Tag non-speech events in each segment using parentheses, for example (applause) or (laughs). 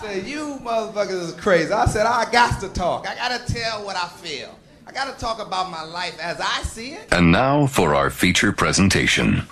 said, you motherfuckers is crazy. I said, I got to talk. I got to tell what I feel. I got to talk about my life as I see it. And now for our feature presentation.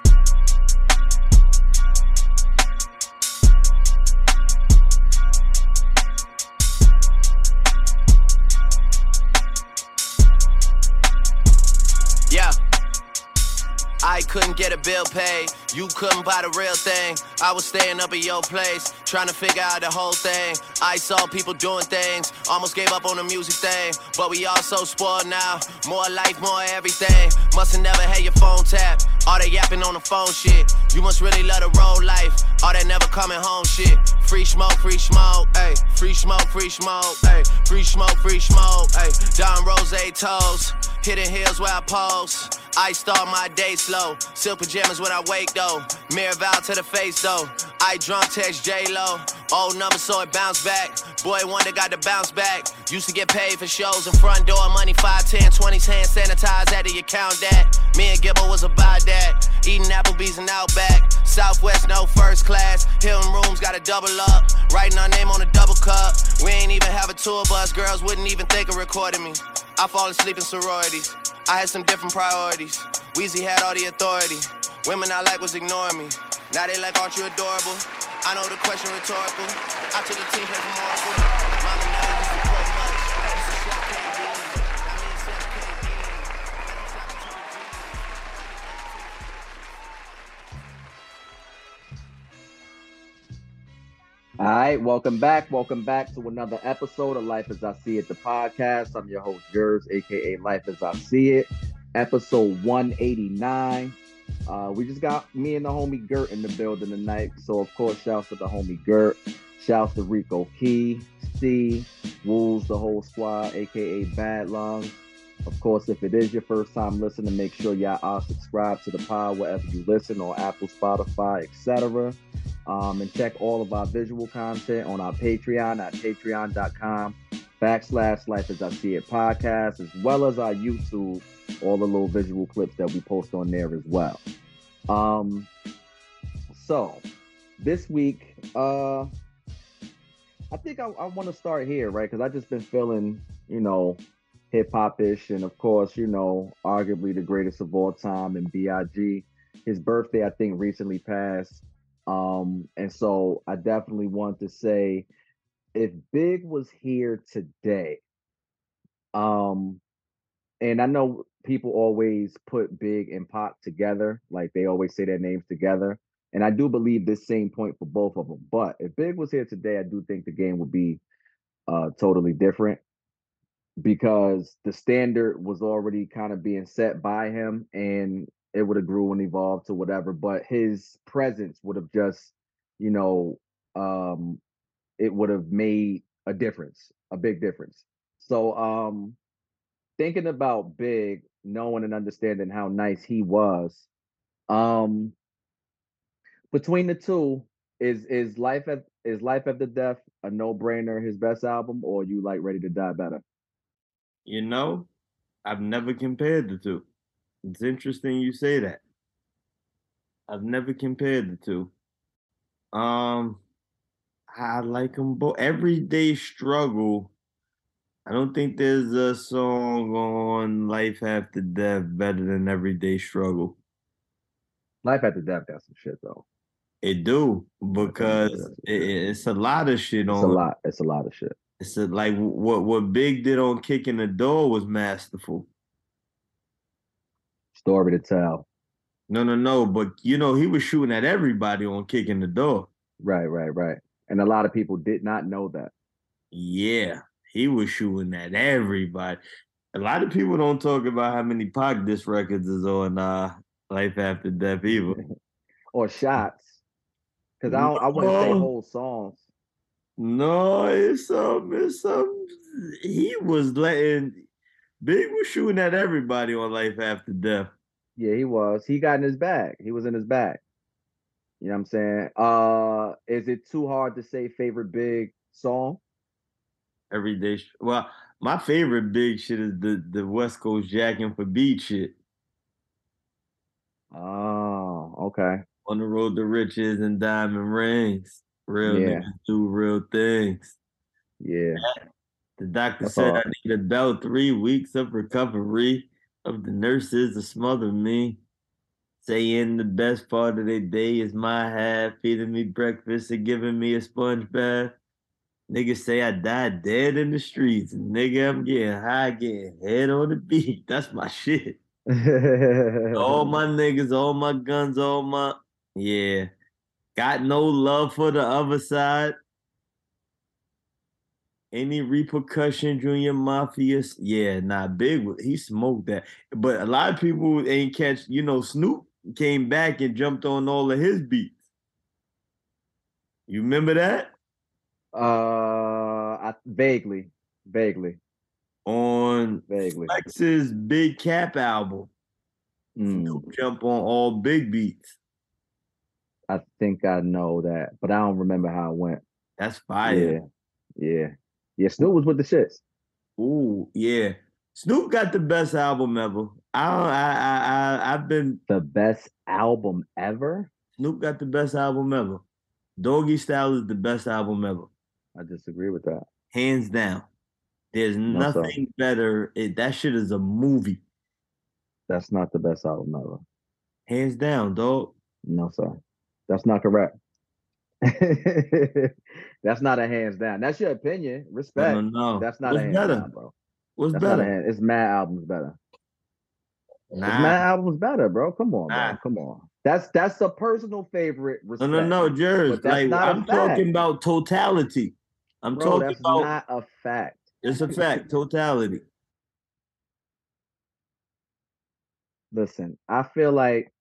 I couldn't get a bill paid. You couldn't buy the real thing. I was staying up at your place, trying to figure out the whole thing. I saw people doing things, almost gave up on the music thing. But we all so spoiled now. More life, more everything. Must've never had your phone tap. All that yapping on the phone shit. You must really love the road life. All that never coming home shit. Free smoke, free smoke, ayy. Free smoke, free smoke, ayy. Free smoke, free smoke, ayy. Don Rose toes. Hitting hills where I pose. I start my day slow. Silk pajamas when I wake though. Mirror vow to the face though. I drunk text J Lo. Old number so it bounced back. Boy wonder got to bounce back. Used to get paid for shows in front door. Money 5, 10, 20s hand sanitized. Had to account that. Me and Gibbo was about that. Eating Applebee's and Outback. Southwest no first class. Hilton rooms got to double up. Writing our name on a double cup. We ain't even have a tour bus. Girls wouldn't even think of recording me. I fall asleep in sororities. I had some different priorities. Weezy had all the authority. Women I like was ignoring me. Now they like, aren't you adorable? I know the question rhetorical. I took the team here from Oracle. Mama play. All right, welcome back. Welcome back to another episode of Life as I See It, the podcast. I'm your host, Gers, aka Life as I See It, episode 189. Uh, we just got me and the homie Gert in the building tonight. So, of course, shouts to the homie Gert. Shouts to Rico Key, Steve, Wolves, the whole squad, aka Bad Lungs. Of course, if it is your first time listening, make sure y'all are subscribed to the pod wherever you listen on Apple, Spotify, etc. Um, and check all of our visual content on our Patreon at patreon.com backslash life as I see it podcast, as well as our YouTube, all the little visual clips that we post on there as well. Um, so this week, uh, I think I, I want to start here, right? Because I just been feeling, you know, hip hop ish, and of course, you know, arguably the greatest of all time in Big. His birthday, I think, recently passed. Um, and so I definitely want to say if Big was here today, um, and I know people always put Big and Pop together, like they always say their names together. And I do believe this same point for both of them. But if Big was here today, I do think the game would be uh totally different because the standard was already kind of being set by him and it would have grew and evolved to whatever but his presence would have just you know um it would have made a difference a big difference so um thinking about big knowing and understanding how nice he was um between the two is is life at is life after death a no-brainer his best album or you like ready to die better You know, I've never compared the two. It's interesting you say that. I've never compared the two. Um, I like them both. Everyday struggle. I don't think there's a song on Life After Death better than Everyday Struggle. life after death that's some shit though It do because it, it's a lot of shit it's on. a lot it's a lot of shit It's a, like what what Big did on Kick in the Door was masterful. story to tell No, no, no. But you know, he was shooting at everybody on Kick in the Door. Right, right, right. And a lot of people did not know that. Yeah, he was shooting at everybody. A lot of people don't talk about how many Pac disc records is on uh Life After Death either. (laughs) Or shots. Because I don't I wouldn't say whole songs. No, it's um, it's um, he was letting Big was shooting at everybody on Life After Death. Yeah, he was. He got in his bag. He was in his bag. You know what I'm saying? Uh is it too hard to say favorite big song? Every day. Well, my favorite Big shit is the the West Coast jacking for beat shit. Oh, okay. On the road to riches and diamond rings. Real Yeah. niggas do real things. Yeah. The doctor That's said all. I need about three weeks of recovery of the nurses to smother me. Saying the best part of their day is my half, feeding me breakfast and giving me a sponge bath. Niggas say I died dead in the streets. Nigga, I'm getting high, getting head on the beat. That's my shit. all my (laughs) niggas, all my guns, all my yeah. Got no love for the other side. Any repercussion, Junior Mafia? Yeah, nah, big. He smoked that, but a lot of people ain't catch. You know, Snoop came back and jumped on all of his beats. You remember that uh, I, vaguely, vaguely, on vaguely. Flex's Big Cap album? Mm, jump on all big beats. I think I know that, but I don't remember how it went. That's fire. Yeah, yeah, yeah. Snoop was with the shits. Ooh, yeah. Snoop got the best album ever. I don't, I I I I've been The best album ever. Snoop got the best album ever. Doggy Style is the best album ever, I disagree with that. hands down. There's No, nothing better. It, that shit is a movie, That's not the best album ever. hands down, dog. No, sir. That's not correct. (laughs) That's not a hands down. That's your opinion. Respect. no, no. That's not What's a hands better? down, bro. What's That's better? hand. It's mad albums better. It's mad albums better, bro. Come on, Nah. bro. Come on. That's that's a personal favorite. No, Respect. no, no. But that's Like I'm talking about totality. I'm bro. talking That's about not a fact. it's a (laughs) fact, totality. Listen, I feel like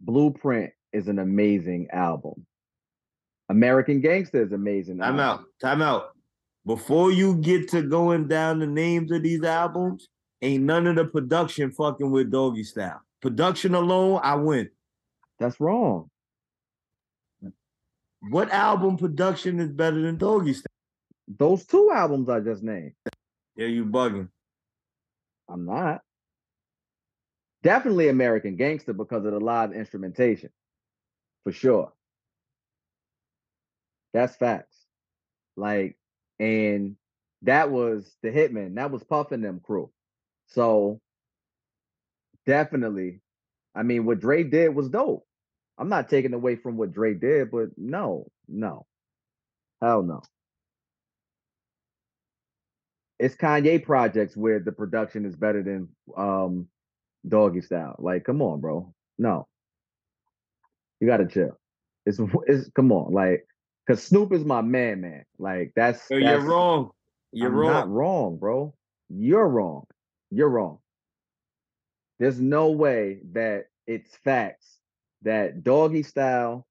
Blueprint is an amazing album. American Gangster is amazing. Time out. album. Time out. Before you get to going down the names of these albums, ain't none of the production fucking with Doggy Style. Production alone, I win. That's wrong. What album production is better than Doggy Style? Those two albums I just named. Yeah, you bugging. I'm not. Definitely American Gangster because of the live instrumentation. For sure. That's facts. Like, and that was the Hitman. That was Puff and them crew. So definitely, I mean, what Dre did was dope. I'm not taking away from what Dre did, but no, no. Hell no. It's Kanye projects where the production is better than um doggy style. Like, come on, bro. No. You gotta chill. It's (laughs) it's come on, like cause Snoop is my man, man. Like that's, Yo, you're wrong. You're I'm wrong. not wrong, bro. You're wrong. You're wrong. There's no way that it's facts that Doggy Style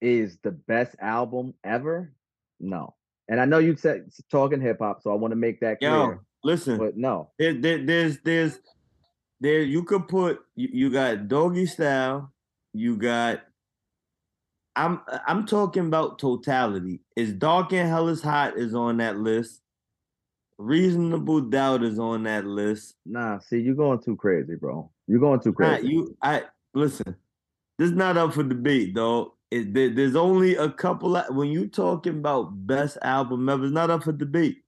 is the best album ever. No. And I know you said talking hip hop, so I want to make that clear. Yo, listen. But no, There, there, there's there's there you could put you, you got doggy style, you got I'm I'm talking about totality. Is dark and hell is hot is on that list. Reasonable doubt is on that list. nah. See, you're going too crazy, bro. You're going too Nah, crazy. you I listen. This is not up for debate. It, there- there's only a couple. Of, when you talking about best album ever, it's not up for debate.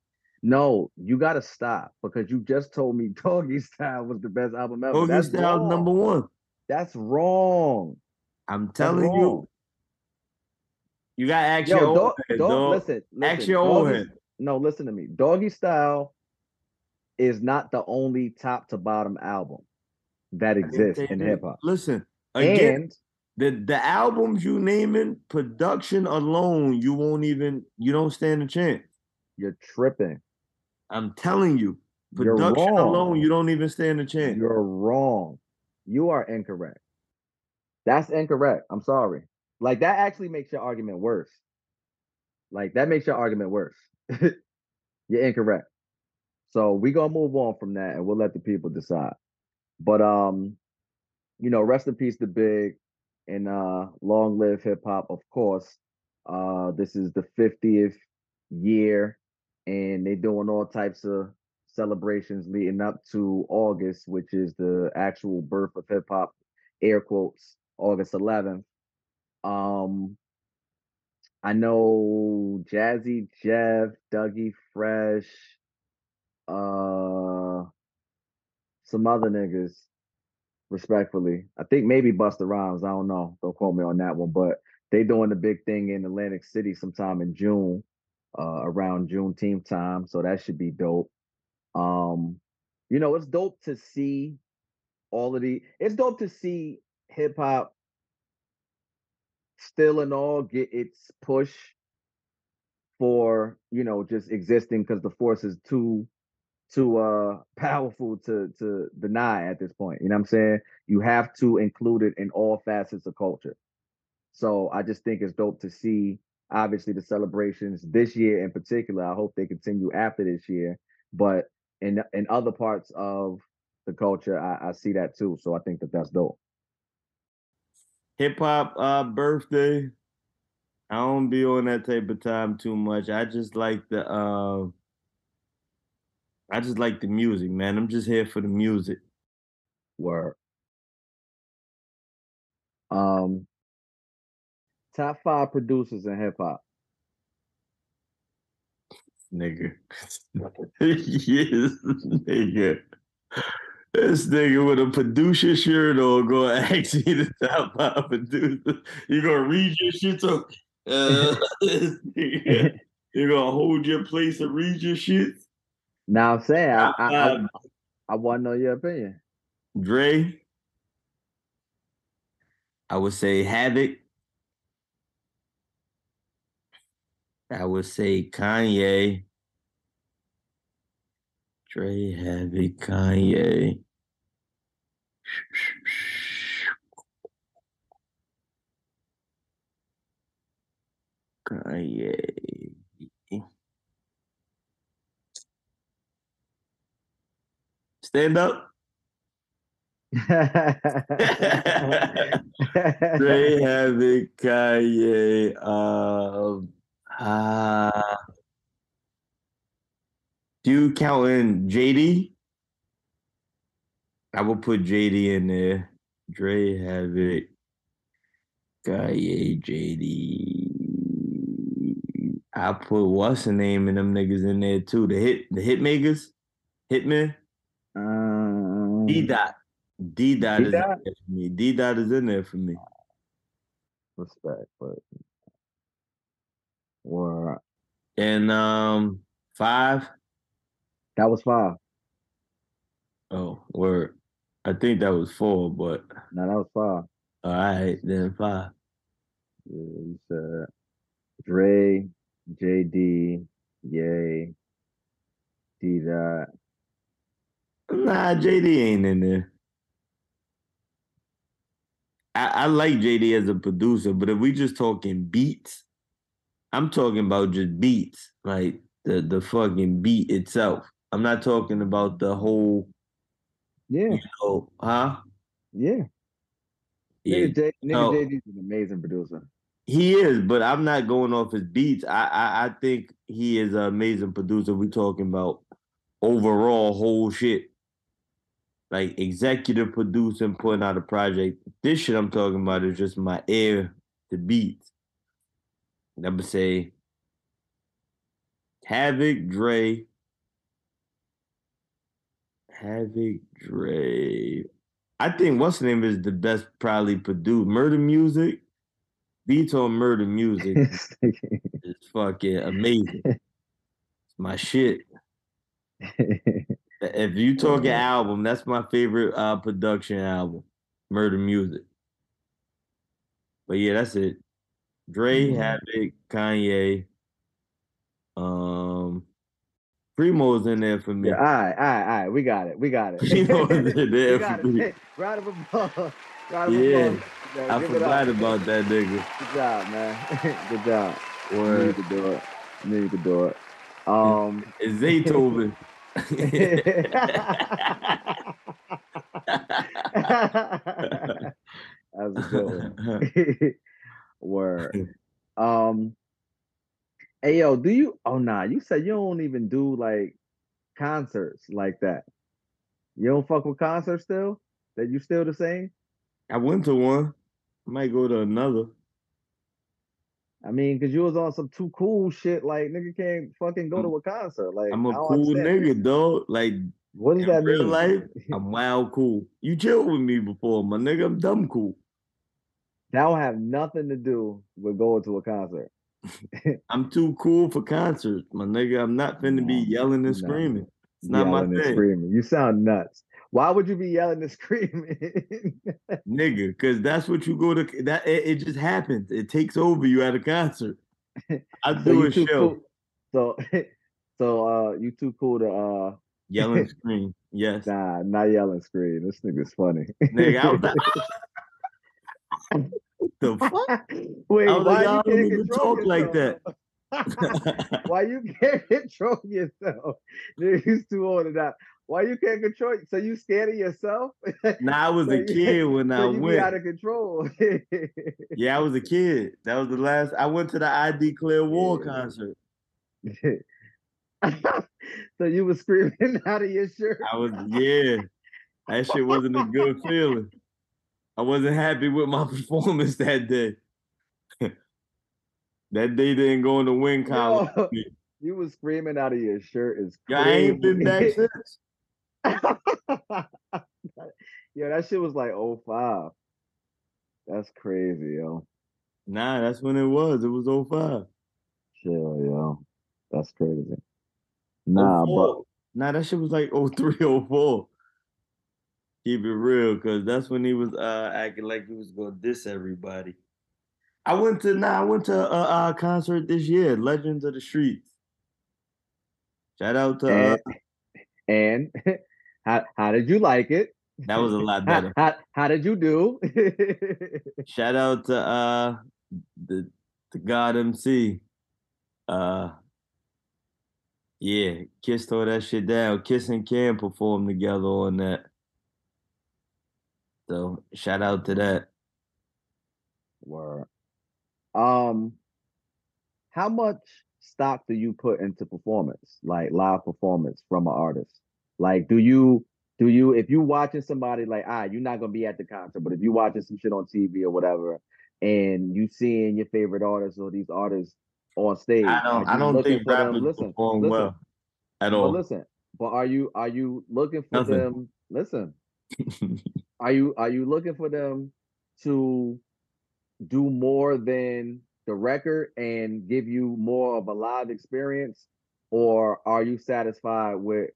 no, you gotta stop because you just told me (laughs) Doggy Style was the best album ever. Doggy That's style wrong. number one. That's wrong. I'm telling wrong. you, you got to ask Yo, your dog, head, dog, dog. listen, listen. Ask your Doggy- head. No, listen to me. Doggy Style is not the only top to bottom album that exists in hip hop. Listen, again, And the the albums you naming, production alone, you won't even you don't stand a chance. you're tripping. I'm telling you, production alone, you don't even stand a chance. You're wrong. You are incorrect. That's incorrect. I'm sorry. Like that actually makes your argument worse. Like that makes your argument worse. (laughs) You're incorrect. So we gonna move on from that and we'll let the people decide. But um, you know, rest in peace to Big and uh long live hip hop, of course. Uh this is the 50th year and they're doing all types of celebrations leading up to August, which is the actual birth of hip hop, air quotes, August 11th. Um, I know Jazzy Jeff, Dougie Fresh, uh, some other niggas. Respectfully, I think maybe Busta Rhymes. I don't know. Don't quote me on that one, but they doing the big thing in Atlantic City sometime in June, uh, around Juneteenth time. So that should be dope. Um, you know, it's dope to see all of the. It's dope to see hip hop still and all get its push for you know just existing because the force is too too uh (laughs) powerful to to deny at this point you know what i'm saying you have to include it in all facets of culture so i just think it's dope to see obviously the celebrations this year in particular i hope they continue after this year but in in other parts of the culture i, I see that too so i think that that's dope Hip hop uh birthday. I don't be on that type of time too much. I just like the uh I just like the music, man. I'm just here for the music. Word. Um, top five producers in hip hop. Nigga. (laughs) yes, nigga. This nigga with a producer shirt on gonna (laughs) ask me the top five producer. You gonna read your shit so uh, (laughs) this nigga, you gonna hold your place and read your shit? Now I'm saying I I, I, Uh, I want to know your opinion. Dre. I would say Havoc. I would say Kanye. Dre, Havoc, Kanye. Kanye. Stand up. Dre, Havoc, Kanye. Um, uh, do you count in JD? I will put JD in there. Dre, Havoc, Kanye, JD. I put what's the name in them niggas in there too. The hit, the hit makers, Hitman. Um, D dot. D dot is in there for me. D dot is in there for me. respect, but or And um five. that was five. Oh, word. I think that was four, but No, that was five. all right, then five. Yeah, you said Dre, JD, Yay, D dot. Nah, JD ain't in there. I, I like JD as a producer, but if we just talking beats, I'm talking about just beats, like the the fucking beat itself. I'm not talking about the whole, Yeah, you know, huh? yeah. Yeah, Nigga, J, nigga so- JD's an amazing producer. he is, but I'm not going off his beats. I I, I think he is an amazing producer. We talking about overall whole shit, like executive producing, putting out a project. This shit I'm talking about is just my ear, the beats. I would say Havoc, Dre, Havoc, Dre. I think what's the name is the best probably produced. Murder Music, beats on Murder Music (laughs) is fucking amazing. It's my shit. (laughs) If you talk an album, that's my favorite uh production album, Murder Music. But yeah, that's it. Dre, Mhm. Havoc, Kanye, um, Primo's in there for me. yeah, all right, all right, all right. We got it. We got it. Primo's in (laughs) there for me. it. (laughs) Round of applause. Round of Yeah, applause. I Give forgot about that nigga. Good job, man. (laughs) Good job. You Word. need to do it. You need to do it. Um, It's Zaytoven. (laughs) that was a good. (laughs) Word. Um, hey yo, do you? Oh nah, you said you don't even do like concerts like that. You don't fuck with concerts still? That you still the same? I went to one. I might go to another. I mean, because you was on some too cool shit. Like nigga can't fucking go to a concert. Like I'm a cool nigga, dog. Like What does in that real mean? life, (laughs) I'm wild cool. You chilled with me before, my nigga. I'm dumb cool. That don't have nothing to do with going to a concert. (laughs) I'm too cool for concerts, my nigga. I'm not finna be yelling and screaming. It's not my Yelling and thing, screaming. You sound nuts. Why would you be yelling and (laughs) screaming? nigga. Because that's what you go to. That it, it just happens. It takes over you at a concert. I (laughs) so do you a show, cool. So (laughs) so uh you too cool to uh yell and scream. Yes, nah not yell and scream. This nigga's funny. nigga. I was like, the fuck? Wait, why like, you y'all don't can't even talk like that? why you can't control yourself? Niggas too old to that. Why you can't control? So you scared of yourself? (laughs) Nah, I was So a you- kid when (laughs) I so you be went. out of control. (laughs) Yeah, I was a kid. That was the last. I went to the I Declare War Yeah. concert. so you was screaming out of your shirt. I was yeah. That shit wasn't a good feeling. I wasn't happy with my performance that day. that day didn't go in the win column. Yo, you was screaming out of your shirt is I ain't been back since. (laughs) yeah, that shit was like 05. That's crazy, yo. Nah, that's when it was. It was 05. Chill, yo. That's crazy. Nah, but Nah, that shit was like 03, (laughs) 04. Keep it real, cause that's when he was uh acting like he was gonna diss everybody. I went to nah, I went to a, a concert this year, Legends of the Streets. Shout out to uh, and, (laughs) and how how did you like it? that was a lot How, better. how, how did you do? (laughs) Shout out to uh the the God MC. Uh yeah, Kiss tore that shit down. Kiss and Cam performed together on that. So shout out to that. Word. Um, how much stock do you put into performance, like live performance from an artist? Like, do you do you if you watching somebody like ah, you're not gonna be at the concert, but if you watching some shit on TV or whatever, and you seeing your favorite artists or these artists on stage, I don't I don't think rappers Listen, perform listen, well at but all. listen, but are you are you looking for Nothing. them? Listen, (laughs) are you are you looking for them to do more than the record and give you more of a live experience or are you satisfied with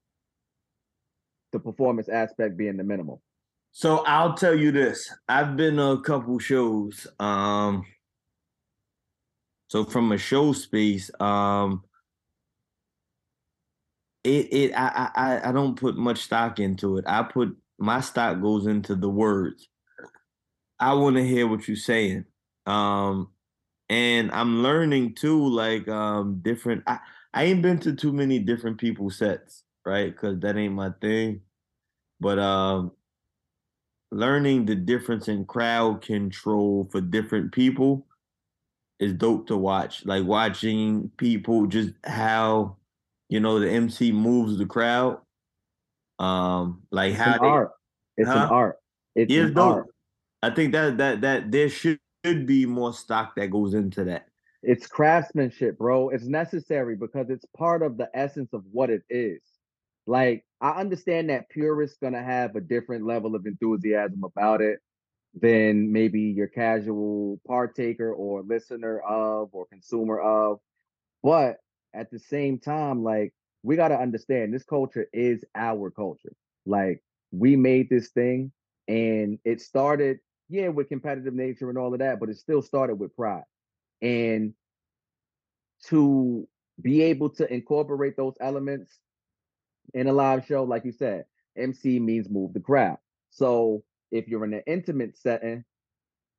the performance aspect being the minimal So I'll tell you this. I've been to a couple shows. Um so from a show space, um it it I I I- don't put much stock into it. I put my stock goes into the words. I want to hear what you're saying. Um and I'm learning too, like um different I, I ain't been to too many different people's sets, right? Because that ain't my thing. But um learning the difference in crowd control for different people is dope to watch. Like watching people just how you know the MC moves the crowd. Um, like it's how an they, art it's Huh? an art it's Yeah, an it's dope. art I think that that that there should be more stock that goes into that. it's craftsmanship bro it's necessary because it's part of the essence of what it is like i understand that purists gonna have a different level of enthusiasm about it than maybe your casual partaker or listener of or consumer of but at the same time like we got to understand this culture is our culture. Like we made this thing and it started yeah with competitive nature and all of that but it still started with pride. And to be able to incorporate those elements in a live show, like you said, MC means move the crowd. So if you're in an intimate setting,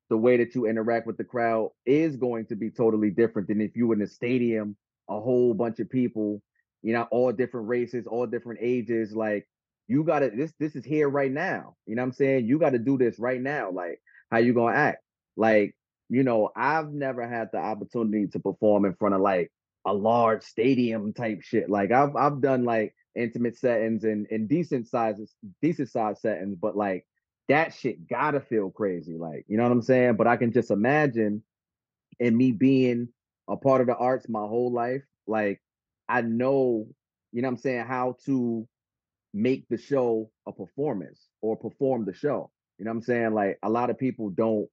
the way that you interact with the crowd is going to be totally different than if you were in a stadium, a whole bunch of people, you know, all different races, all different ages. Like you gotta this this is here right now. You know what I'm saying? You gotta do this right now. Like how you gonna act? Like, you know, I've never had the opportunity to perform in front of like a large stadium type shit. Like I've I've done like intimate settings and and decent sizes, decent size settings, but like that shit gotta feel crazy. Like, you know what I'm saying? But I can just imagine and me being a part of the arts my whole life. Like I know, you know what I'm saying, how to make the show a performance or perform the show. You know what I'm saying? Like a lot of people don't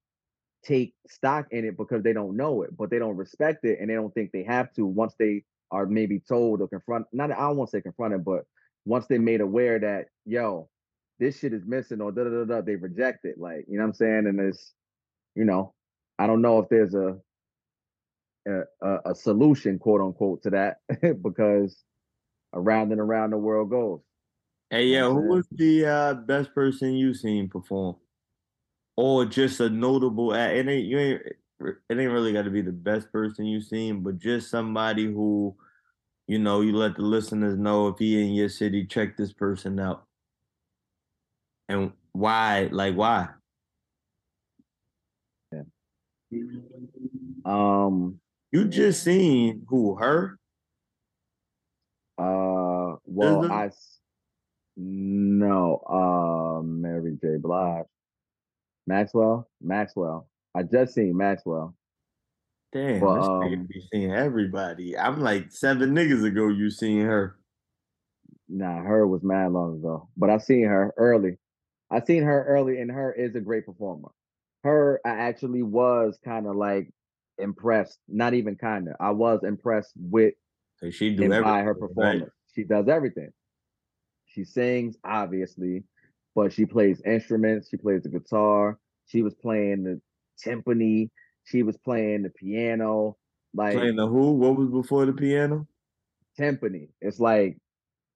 take stock in it because they don't know it, but they don't respect it and they don't think they have to once they are maybe told or confront not I don't want to say confronted, but once they made aware that yo, this shit is missing or da da da da, they reject it. Like, you know what I'm saying? And it's, you know, I don't know if there's a a, a solution, quote unquote, to that (laughs) because around and around the world goes. Hey, yeah, who was the uh, best person you seen perform, or just a notable? It ain't you ain't it ain't really got to be the best person you've seen, but just somebody who, you know, you let the listeners know if he in your city, check this person out, and why, like why. Yeah. Um, you just seen who her? Uh, well, I no, uh, Mary J. Blige, Maxwell, Maxwell. I just seen Maxwell. Damn, but, um, be seeing everybody. I'm like seven niggas ago. You seen her? Nah, her was mad long ago. But I seen her early. I seen her early, and her is a great performer. Her, I actually was kind of like impressed. Not even kind of. I was impressed with. she do everything, by her performance. Right? She does everything. She sings, obviously, but she plays instruments. She plays the guitar. She was playing the timpani. She was playing the piano. Like playing the who? What was before the piano? Timpani. It's like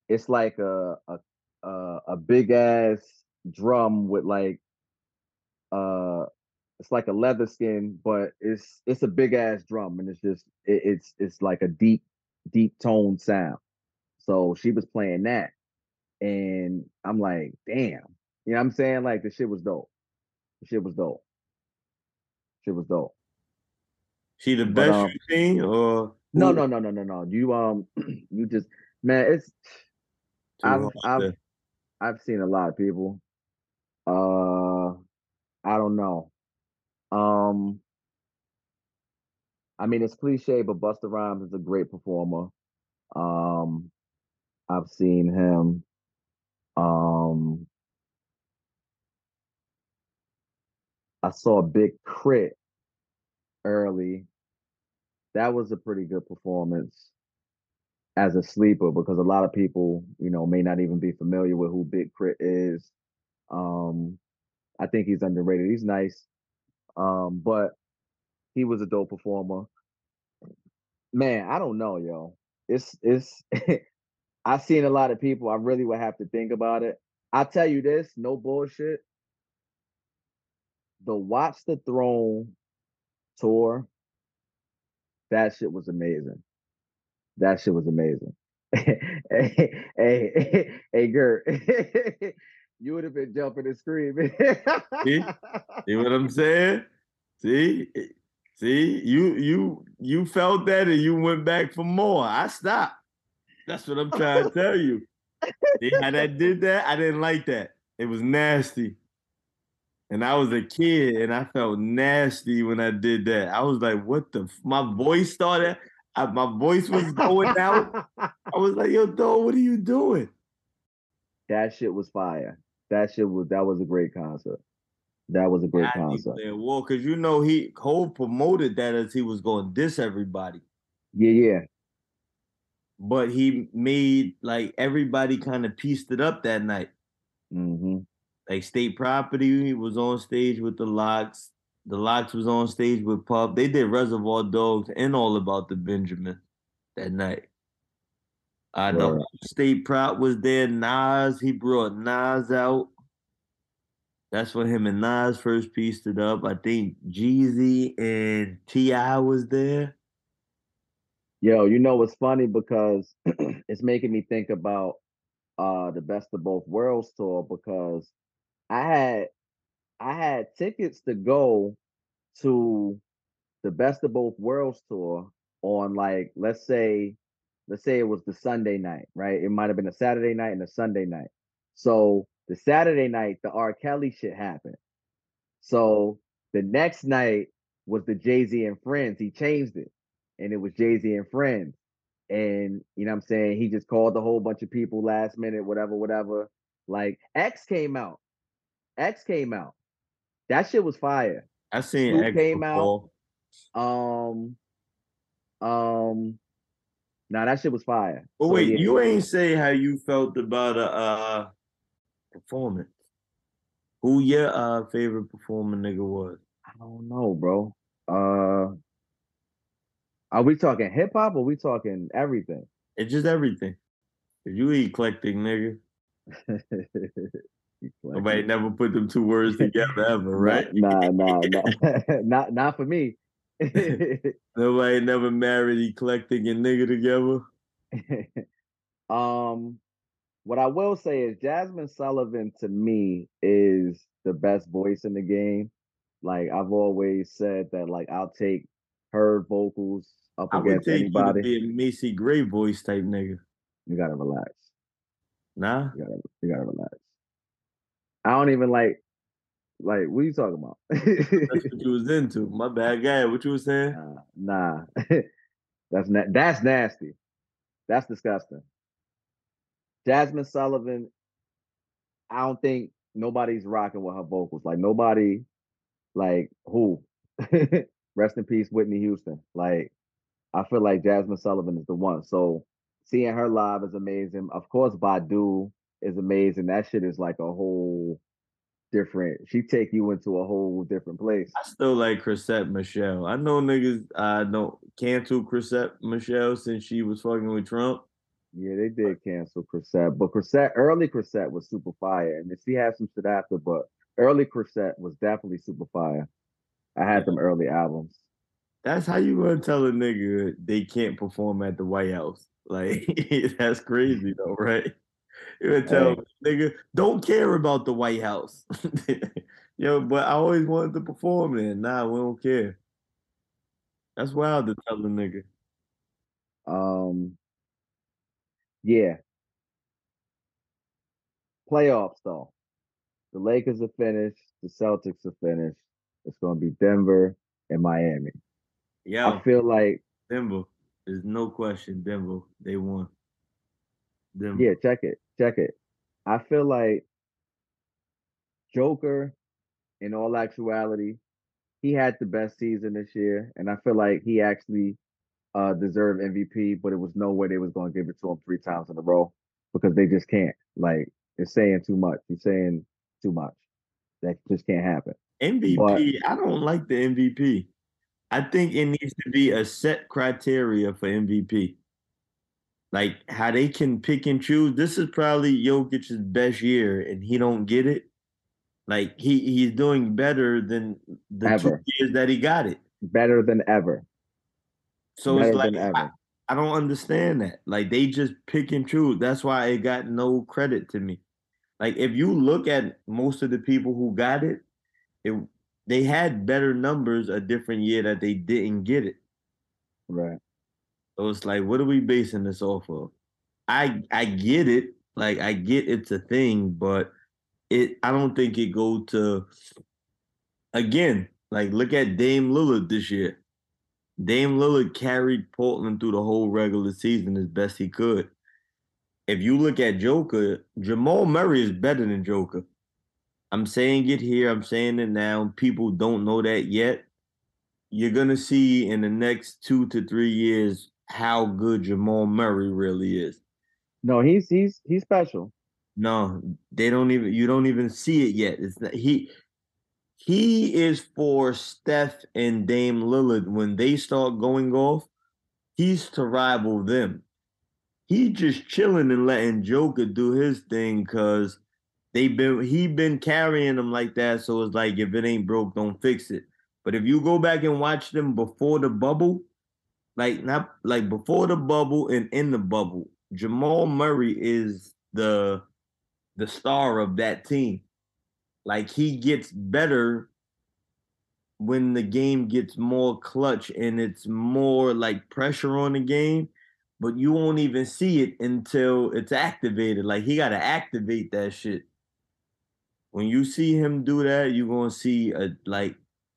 it's like a a a, a big ass drum with like uh it's like a leather skin, but it's it's a big ass drum and it's just it, it's it's like a deep deep tone sound. So she was playing that and I'm like, damn. You know what I'm saying? Like the shit was dope. The shit was dope. Shit was dope. She the best um, you seen or no no no no no no. You um (clears throat) you just man, it's I've I've I've seen a lot of people. Uh I don't know. Um I mean it's cliche, but Busta Rhymes is a great performer. Um I've seen him. Um, I saw a Big K.R.I.T. early. That was a pretty good performance as a sleeper because a lot of people, you know, may not even be familiar with who Big K.R.I.T. is. Um, I think he's underrated. He's nice. Um, but he was a dope performer. Man, I don't know, yo. It's it's (laughs) I've seen a lot of people. I really would have to think about it. I'll tell you this, no bullshit. The Watch the Throne tour, that shit was amazing. That shit was amazing. (laughs) hey, hey, (laughs) hey, Gert, (laughs) you would have been jumping and screaming. see? see what I'm saying? See, eh, see, you you you felt that and you went back for more. I stopped. That's what I'm trying to tell you. See how that did that? I didn't like that. It was nasty. And I was a kid and I felt nasty when I did that. I was like, what the? F-? My voice started, I, my voice was going out. (laughs) I was like, yo, dog, what are you doing? That shit was fire. That shit was, that was a great concert. That was a great I concert. Well, because you know, he Cole promoted that as he was going to diss everybody. Yeah, yeah but he made like everybody kind of pieced it up that night. Mm-hmm. Like state property he was on stage with the LOX. The LOX was on stage with Puff. They did Reservoir Dogs and All About the Benjamin that night. I know right. State Prop was there. Nas, he brought Nas out. That's when him and Nas first pieced it up. I think Jeezy and T.I. was there. Yo, you know what's funny because (clears throat) it's making me think about uh the best of both worlds tour because I had I had tickets to go to the best of both worlds tour on like let's say let's say it was the Sunday night, right? It might have been a Saturday night and a Sunday night. So the Saturday night, the R. Kelly shit happened. So the next night was the Jay Z and Friends. He changed it. and it was Jay Z and friends. And you know what I'm saying? He just called a whole bunch of people last minute, whatever, whatever. Like X came out. X came out. That shit was fire. I seen Who X came before. Um, um, nah, that shit was fire. But So, wait, yeah. you ain't say how you felt about a uh, performance. Who your uh, favorite performer nigga was? I don't know, bro. Uh, are we talking hip hop or we talking everything? It's just everything. If you eclectic nigga, (laughs) nobody never put them two words together ever, (laughs) right? Nah, nah, nah, (laughs) (laughs) not not for me. Nobody never married eclectic and nigga together. um, what I will say is Jazmine Sullivan to me is the best voice in the game. Like I've always said that, like I'll take her vocals up I would against take anybody. you to be a Macy Gray voice type nigga. You gotta relax. Nah, You gotta, you gotta relax. I don't even like, like, what are you talking about? that's what you was into. My bad guy. What you was saying? nah, nah. (laughs) that's na- that's nasty. That's disgusting. Jazmine Sullivan, I don't think nobody's rocking with her vocals. Like nobody, like who? (laughs) Rest in peace, Whitney Houston. Like I feel like Jazmine Sullivan is the one. So seeing her live is amazing. Of course, Badu is amazing. That shit is like a whole different. She take you into a whole different place. I still like Chrisette Michele. I know niggas I don't cancel Chrisette Michele since she was fucking with Trump. Yeah, they did cancel Chrisette, but Chrisette, early Chrisette was super fire, and then she had some shit after, but early Chrisette was definitely super fire. I had them early albums. That's how you gonna tell a nigga they can't perform at the White House. Like (laughs) that's crazy though, right? You tell nigga don't care about the White House. (laughs) Yo, but I always wanted to perform there. Nah, we don't care. That's wild to tell a nigga. Um, yeah. Playoffs though, the Lakers are finished, the Celtics are finished. It's gonna be Denver and Miami. Yeah, I feel like, Denver. There's no question. Denver, they won. Denver. yeah, check it, check it. I feel like Joker, in all actuality, he had the best season this year, and I feel like he actually uh deserved MVP, but it was no way they was gonna give it to him three times in a row because they just can't. Like it's saying too much. He's saying too much. That just can't happen. MVP, I don't like the MVP. I think it needs to be a set criteria for MVP. Like how they can pick and choose. This is probably Jokic's best year, and he don't get it. Like he he's doing better than the Ever. two years that he got it. Better than ever. So Better it's like I. I don't understand that. Like they just pick and choose. That's why it got no credit to me. Like if you look at most of the people who got it, it they had better numbers a different year that they didn't get it. Right. So it's like, what are we basing this off of? I I get it. Like I get it's a thing, but it I don't think it go to again, like look at Dame Lillard this year. Dame Lillard carried Portland through the whole regular season as best he could. If you look at Joker, Jamal Murray is better than Joker. I'm saying it here, I'm saying it now. People don't know that yet. You're gonna see in the next two to three years how good Jamal Murray really is. No, he's he's he's special. No, they don't even you don't even see it yet. It's not, he he is for Steph and Dame Lillard when they start going off, he's to rival them. He just chilling and letting Joker do his thing cuz they've been he been carrying them like that so it's like if it ain't broke don't fix it. But if you go back and watch them before the bubble, like not like before the bubble and in the bubble, Jamal Murray is the the star of that team. Like he gets better when the game gets more clutch and it's more like pressure on the game, but you won't even see it until it's activated. Like he got to activate that shit. When you see him do that, you're gonna see a like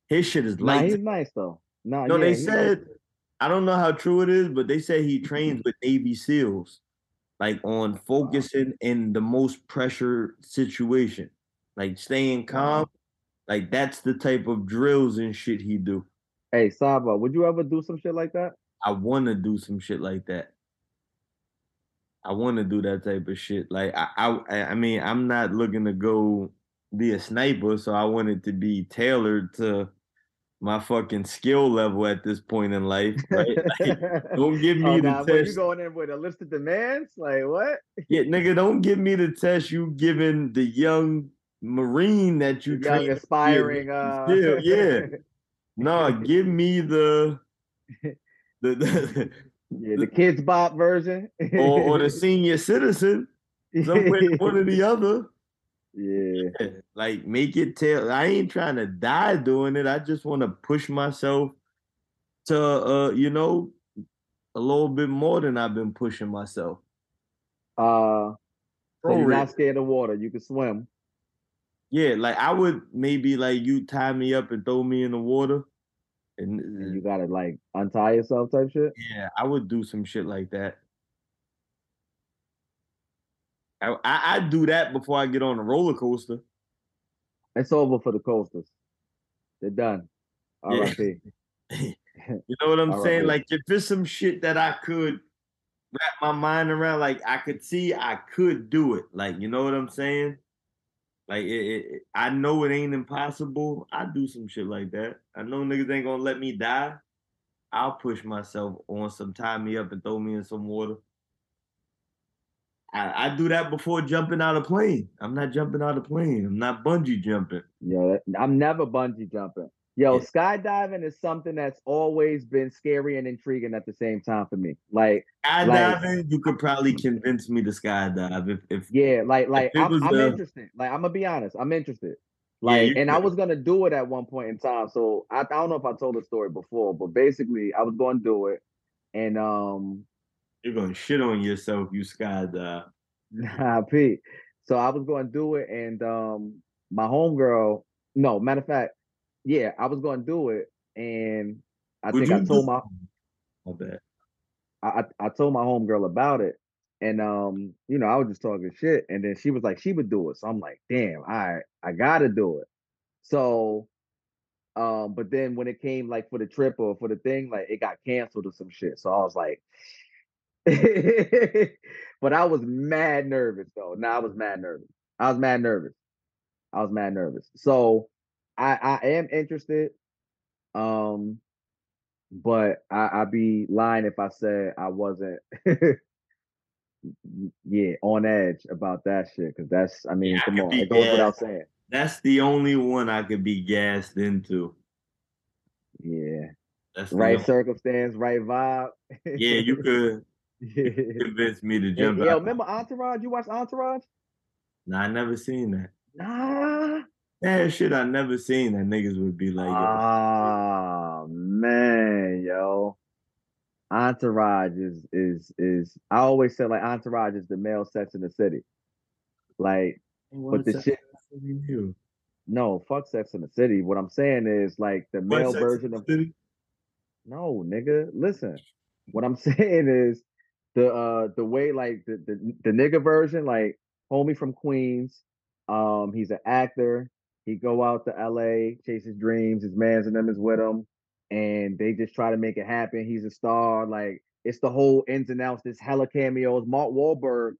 his shit is Nah, light. he's nice though. Nah, no, yeah, they said I don't know how true it is, but they say he mm-hmm. trains with Navy SEALs, like on focusing in the most pressure situation, like staying calm. Like that's the type of drills and shit he do. Hey, Saba, would you ever do some shit like that? I want to do some shit like that. I want to do that type of shit. Like I, I, I mean, I'm not looking to go be a sniper, so I want it to be tailored to my fucking skill level at this point in life. Right? (laughs) Like, don't give me oh, the nah, but you test. going in with a list of demands? Like what? (laughs) Yeah, nigga, don't give me the test you giving the young marine that you Young be a aspiring. Uh... SEAL. yeah. (laughs) No, give me the the, the yeah, the kids bop version. or, or the senior citizen, somewhere one or the other. Yeah. (laughs) Like make it tell. I ain't trying to die doing it. I just want to push myself to uh, you know, a little bit more than I've been pushing myself. Uh, so you're not scared of water. You can swim. Yeah, like I would maybe like you tie me up and throw me in the water. And, And you gotta like untie yourself type shit. yeah, I would do some shit like that. I, I do that before I get on a roller coaster. It's over for the coasters. They're done. Yeah. R.I.P. (laughs) (laughs) You know what I'm All saying? Like if there's some shit that I could wrap my mind around, like I could see I could do it. Like you know what I'm saying? Like it, it- I know it ain't impossible. I do some shit like that. I know niggas ain't gonna let me die. I'll push myself on some tie me up and throw me in some water. I, I do that before jumping out of plane. I'm not jumping out of plane. I'm not bungee jumping. Yo, that- I'm never bungee jumping. Yo, Yeah. skydiving is something that's always been scary and intriguing at the same time for me. Like, Skydiving, you could probably convince me to skydive if if yeah, like, like it I'm, I'm the- interested. Like, I'm gonna be honest, I'm interested. Like, you and I was gonna do it at one point in time. So I, I don't know if I told the story before, but basically, I was gonna do it, and um, You're gonna shit on yourself, you skydive. Nah, Pete. So I was going to do it, and um, my homegirl. No, matter of fact, yeah, I was going to do it, and I Would think I told do- my My bad. I, I I told my homegirl about it, and um, you know, I was just talking shit, and then she was like, she would do it. So I'm like, damn, all right, I gotta do it. So, um, but then when it came like for the trip or for the thing, like it got canceled or some shit. So I was like, (laughs) but I was mad nervous though. No, I was mad nervous. I was mad nervous. I was mad nervous. So I I am interested. Um, but I, I'd be lying if I said I wasn't (laughs) yeah, on edge about that shit. Cause that's I mean, Yeah, come could on, it goes gassed. without saying. That's the only one I could be gassed into. Yeah. That's Right circumstance, right vibe. Yeah, you (laughs) could yeah. convince (laughs) me to Hey, jump yo, remember Entourage? You watched Entourage? Nah, I never seen that. Nah. That shit I never seen that niggas would be like, yo, Ah man, yo. Entourage is is is I always say like Entourage is the male sex in the city. Like, what the shit- in no, fuck sex in the city. What I'm saying is like the What male version of City? no nigga. Listen, what I'm (laughs) saying is the uh the way like the the, the nigga version, like homie from Queens. Um, he's an actor. He go out to LA, chase his dreams. His man's and them is with him, and they just try to make it happen. He's a star. Like it's the whole ins and outs. This hella cameos. Mark Wahlberg,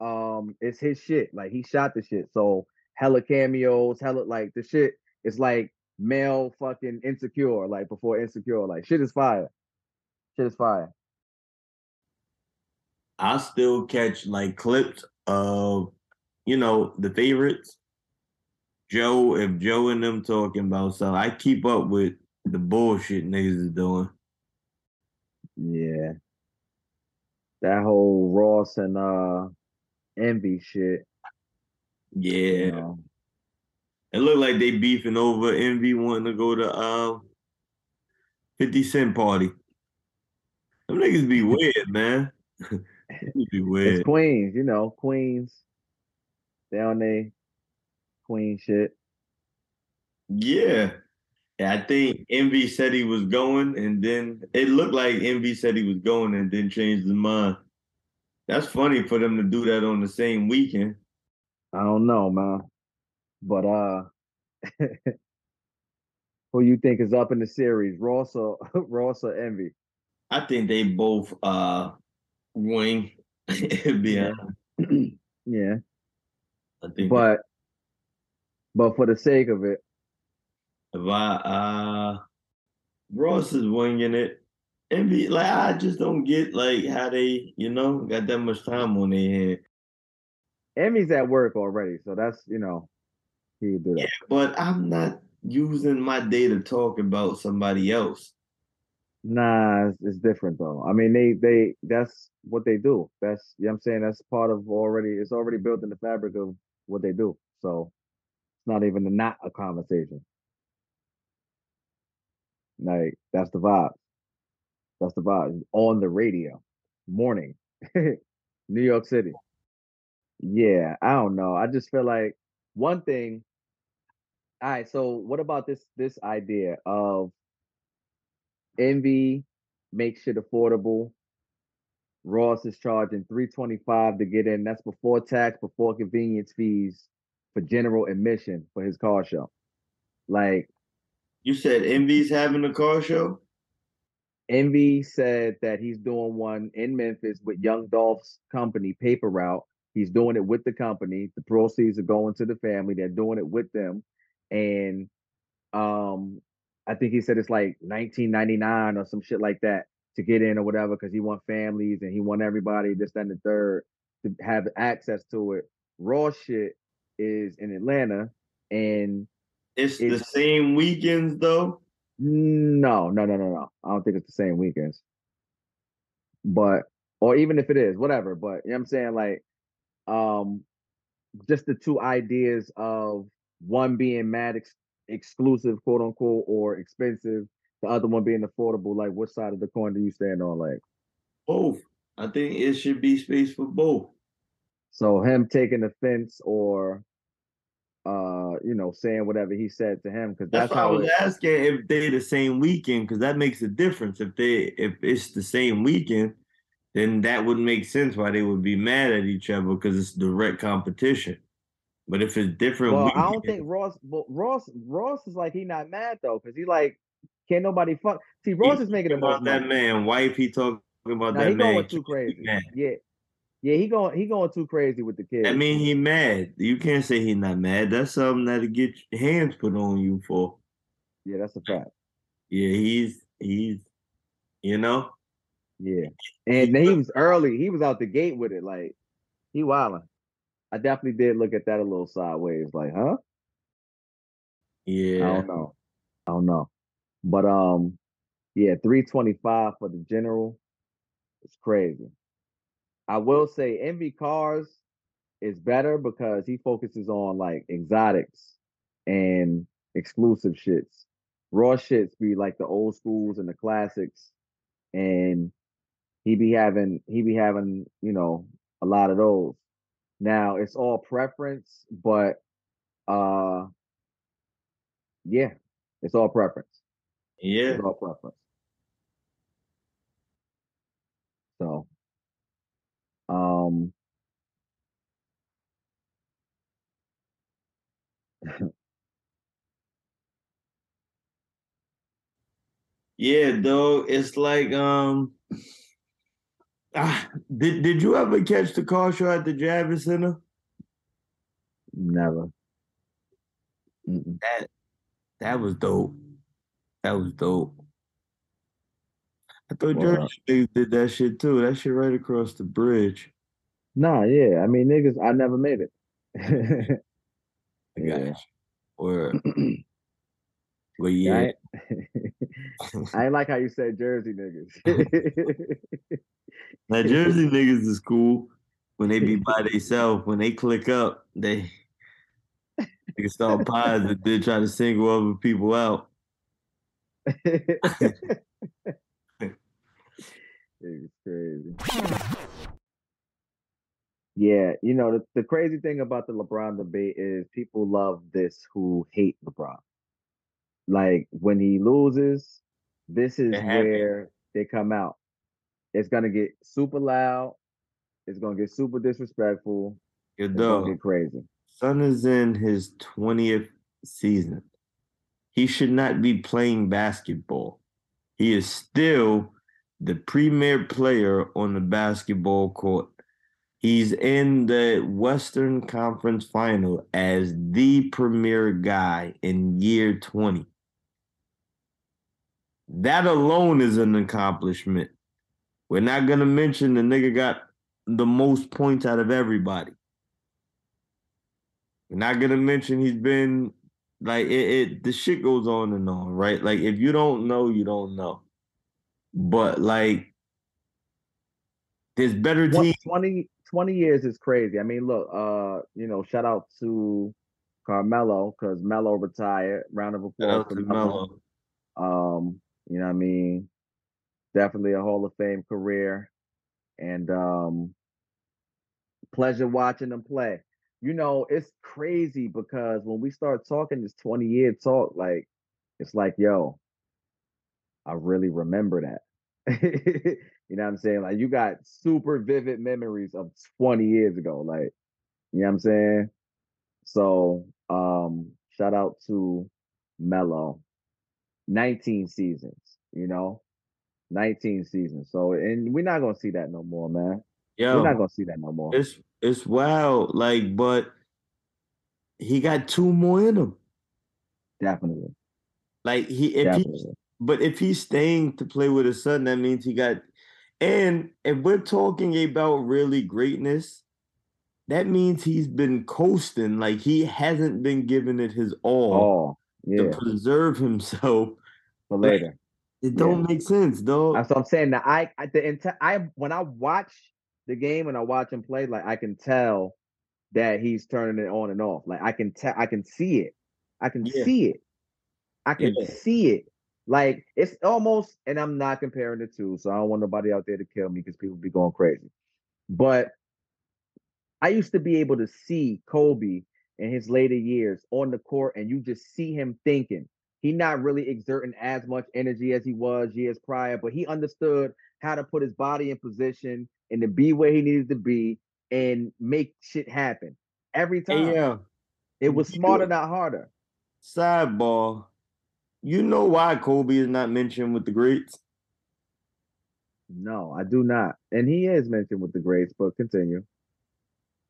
um, it's his shit. Like he shot the shit. So hella cameos, hella like the shit. It's like male fucking insecure. Like before insecure. Like shit is fire. Shit is fire. I still catch like clips of, you know, the favorites. Joe, if Joe and them talking about something, I keep up with the bullshit niggas is doing. Yeah. That whole Ross and uh Envy shit. Yeah. You know. It looked like they beefing over Envy wanting to go to uh 50 Cent party. Them niggas be (laughs) weird, man. (laughs) (laughs) It's. Queens, you know, Queens. On they Queen shit. Yeah. Yeah, I think Envy said he was going, and then it looked like Envy said he was going, and then changed his mind. That's funny for them to do that on the same weekend. I don't know, man. But uh (laughs) who you think is up in the series, Ross or (laughs) Ross or Envy? I think they both uh wing. (laughs) yeah. (clears throat) yeah. I think But but for the sake of it, if I uh Ross is winging it. And be like I just don't get like how they, you know, got that much time on their hand. Envy's at work already, so that's you know he do that. But I'm not using my day to talk about somebody else. Nah, it's, it's different though. I mean, they they that's what they do. That's you know I'm saying. That's part of already. It's already built in the fabric of what they do. So it's not even not a conversation. Like that's the vibe. That's the vibe on the radio, morning, (laughs) New York City. Yeah, I don't know. I just feel like one thing. All right, so what about this this idea of Envy makes it affordable. Ross is charging 325 to get in. That's before tax, before convenience fees for general admission for his car show. Like You said Envy's having a car show? Envy said that he's doing one in Memphis with Young Dolph's company, Paper Route. He's doing it with the company. The proceeds are going to the family. They're doing it with them. And um I think he said it's like 1999 or some shit like that to get in or whatever because he want families and he want everybody this that, and the third to have access to it. Raw shit is in Atlanta and It's, the same weekends though. no, no, no, no, no. I don't think it's the same weekends. But or even if it is, whatever. But you know what I'm saying? Like um just the two ideas of one being mad ex- exclusive, quote unquote, or expensive, the other one being affordable. Like what side of the coin do you stand on? Like Both. I think it should be space for both. so him taking offense or uh, you know, saying whatever he said to him, because That's, that's, why I how was it, asking if they the same weekend, because that makes a difference. If they if it's the same weekend, then that would make sense why they would be mad at each other because it's direct competition. But if it's different, Well, I don't think Ross. But Ross, Ross is like he not mad though, because he like can't nobody fuck. See, Ross is making the most about that money. man wife. He talking about Now that he man. going too crazy. Yeah, yeah, he going he going too crazy with the kids. I mean, he mad. You can't say he not mad. That's something that'll get your hands put on you for. yeah, that's a fact. Yeah, he's he's, you know. Yeah, and he was early. He was out the gate with it. Like he wilding. I definitely did look at that a little sideways. Like, huh? Yeah. I don't know. I don't know. But um, yeah, three twenty five for the general. It's crazy. I will say, Envy Cars is better because he focuses on like exotics and exclusive shits. Raw shits be like the old schools and the classics, and he be having he be having you know a lot of those. Now it's all preference, but uh, yeah, it's all preference. yeah. It's all preference. So, um, (laughs) Yeah, though it's like um (laughs) ah, did did you ever catch the car show at the Javits Center? never. Mm-mm. That that was dope. That was dope. I thought Wow. Jersey niggas did that shit too. That shit right across the bridge. Nah, yeah. I mean, niggas, I never made it. (laughs) I Yeah. got (clears throat) you. (laughs) Or I yeah. I like how you said Jersey niggas. (laughs) Now Jersey niggas is cool when they be by themselves. When they click up, they they can start pies and then try to single other people out. it's crazy. Yeah, you know, the, the crazy thing about the LeBron debate is people love this who hate LeBron. Like when he loses, this is where they come out. It's gonna get super loud. It's gonna get super disrespectful. It's gonna get crazy. Son is in his 20th season. He should not be playing basketball. He is still the premier player on the basketball court. He's in the Western Conference final as the premier guy in year 20. That alone is an accomplishment. We're not going to mention the nigga got the most points out of everybody. We're not gonna mention he's been like it, it the shit goes on and on, right? Like if you don't know, you don't know. But like there's better teams. 20, 20 years is crazy. I mean, look, uh, you know, shout out to Carmelo because Melo retired. Round of applause for. Melo. Um, you know what I mean? Definitely a Hall of Fame career. And um pleasure watching them play. You know, it's crazy because when we start talking this 20 year talk, like it's like, yo, I really remember that. (laughs) you know what I'm saying? Like you got super vivid memories of 20 years ago. Like, you know what I'm saying? So um shout out to Melo. 19 seasons, you know, 19 seasons. So, and we're not gonna see that no more, man. Yeah, We're not gonna see that no more. it's it's wild. Like, but he got two more in him. Definitely, Like he if he. But if he's staying to play with his son, that means he got. And if we're talking about really greatness, that means he's been coasting. Like he hasn't been giving it his all Oh, yeah, to preserve himself. (laughs) for later. It don't make sense, dog. That's what I'm saying. Now, I, I the entire I when I watch the game and I watch him play, like I can tell that he's turning it on and off. Like I can tell, I can see it. I can Yeah. see it. I can Yeah. see it. Like it's almost, and I'm not comparing the two, so I don't want nobody out there to kill me because people be going crazy. But I used to be able to see Kobe in his later years on the court, and you just see him thinking. He not really exerting as much energy as he was years prior, but he understood how to put his body in position and to be where he needed to be and make shit happen every time. Yeah. It was smarter, not harder. Sidebar. You know why Kobe is not mentioned with the greats? No, I do not. And he is mentioned with the greats, but continue.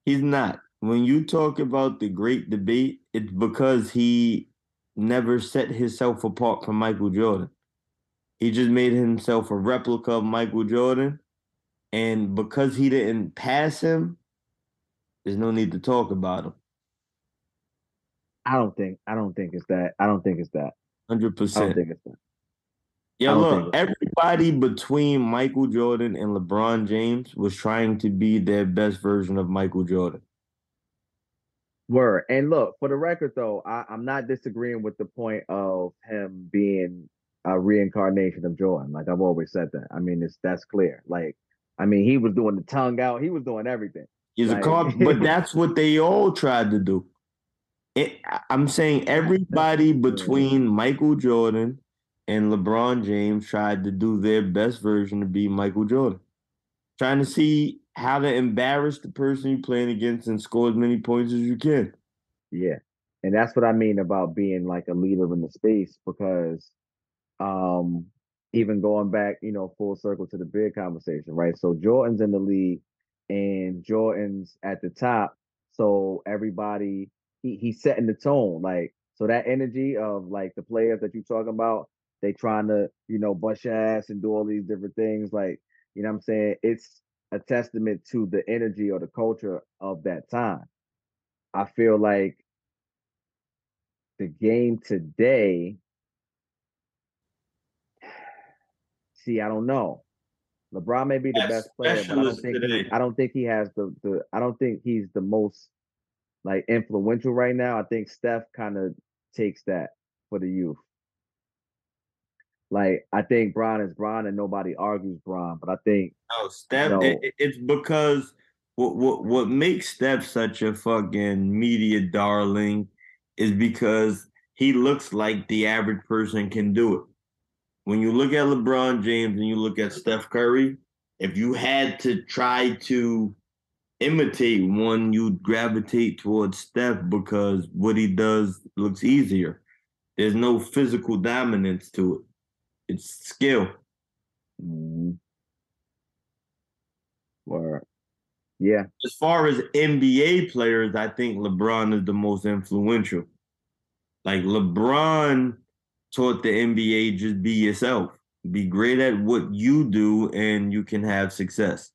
He's not. When you talk about the great debate, it's because he never set himself apart from Michael Jordan. He just made himself a replica of Michael Jordan. And because he didn't pass him, there's no need to talk about him. I don't think I don't think it's that. I don't think it's that. I don't 100%. think it's that. Yeah, look, everybody between Michael Jordan and LeBron James was trying to be their best version of Michael Jordan. Word. And look, for the record though, I, I'm not disagreeing with the point of him being a reincarnation of Jordan. Like I've always said that. I mean, it's that's clear. Like, I mean, he was doing the tongue out, he was doing everything. He's a Like- cop, but (laughs) that's what they all tried to do. It, I'm saying everybody between Michael Jordan and LeBron James tried to do their best version to be Michael Jordan, trying to see how to embarrass the person you're playing against and score as many points as you can. Yeah. And that's what I mean about being like a leader in the space because um even going back, you know, full circle to the big conversation, right? So Jordan's in the league and Jordan's at the top. So everybody he he's setting the tone. Like so that energy of like the players that you're talking about, they trying to, you know, bust ass and do all these different things. Like, you know I'm saying? It's a testament to the energy or the culture of that time. I feel like the game today. (sighs) See, I don't know. LeBron may be the Yes, best player, but I don't think today. I don't think he has the the I don't think he's the most like influential right now. I think Steph kind of takes that for the youth. Like I think Bron is Bron and nobody argues Bron, but I think No, Steph. No. it- it- it's because what what what makes Steph such a fucking media darling is because he looks like the average person can do it. When you look at LeBron James and you look at Steph Curry, if you had to try to imitate one, you'd gravitate towards Steph because what he does looks easier. There's no physical dominance to it. It's skill. Mhm. Word. Yeah. As far as NBA players, I think LeBron is the most influential. Like LeBron taught the NBA just be yourself. Be great at what you do and you can have success.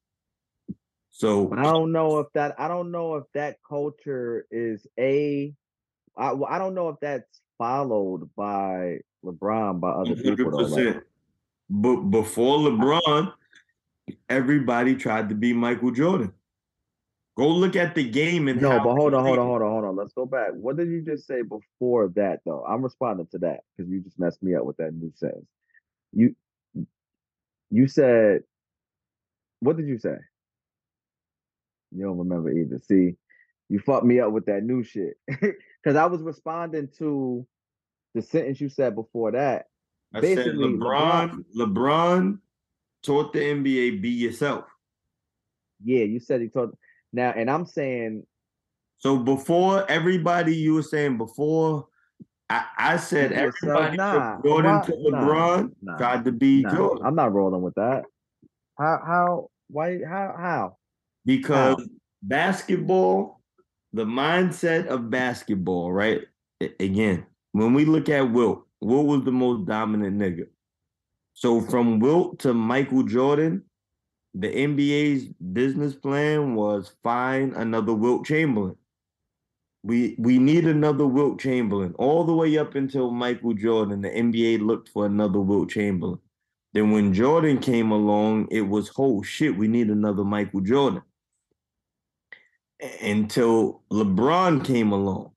So I don't know if that I don't know if that culture is a I I don't know if that's followed by LeBron by other people though. Like, 100%. But before LeBron, everybody tried to be Michael Jordan. Go look at the game and no, but hold on, hold on, hold on, hold on. Let's go back. What did you just say before that though? I'm responding to that because you just messed me up with that new sentence. You you said what did you say? You don't remember either. See, you fucked me up with that new shit. (laughs) Cause I was responding to the sentence you said before that. I said basically, LeBron, LeBron taught the NBA be yourself. Yeah, you said he taught now, and I'm saying So before everybody, you were saying before, I, I said everybody Nah, Jordan why- to LeBron nah, tried to be nah, Jordan I'm not rolling with that. How how why how how? because basketball, the mindset of basketball, right? Again, when we look at Wilt, Wilt was the most dominant nigga. So from Wilt to Michael Jordan, the NBA's business plan was find another Wilt Chamberlain. We we need another Wilt Chamberlain. All the way up until Michael Jordan, the NBA looked for another Wilt Chamberlain. Then when Jordan came along, it was oh shit, we need another Michael Jordan. Until LeBron came along.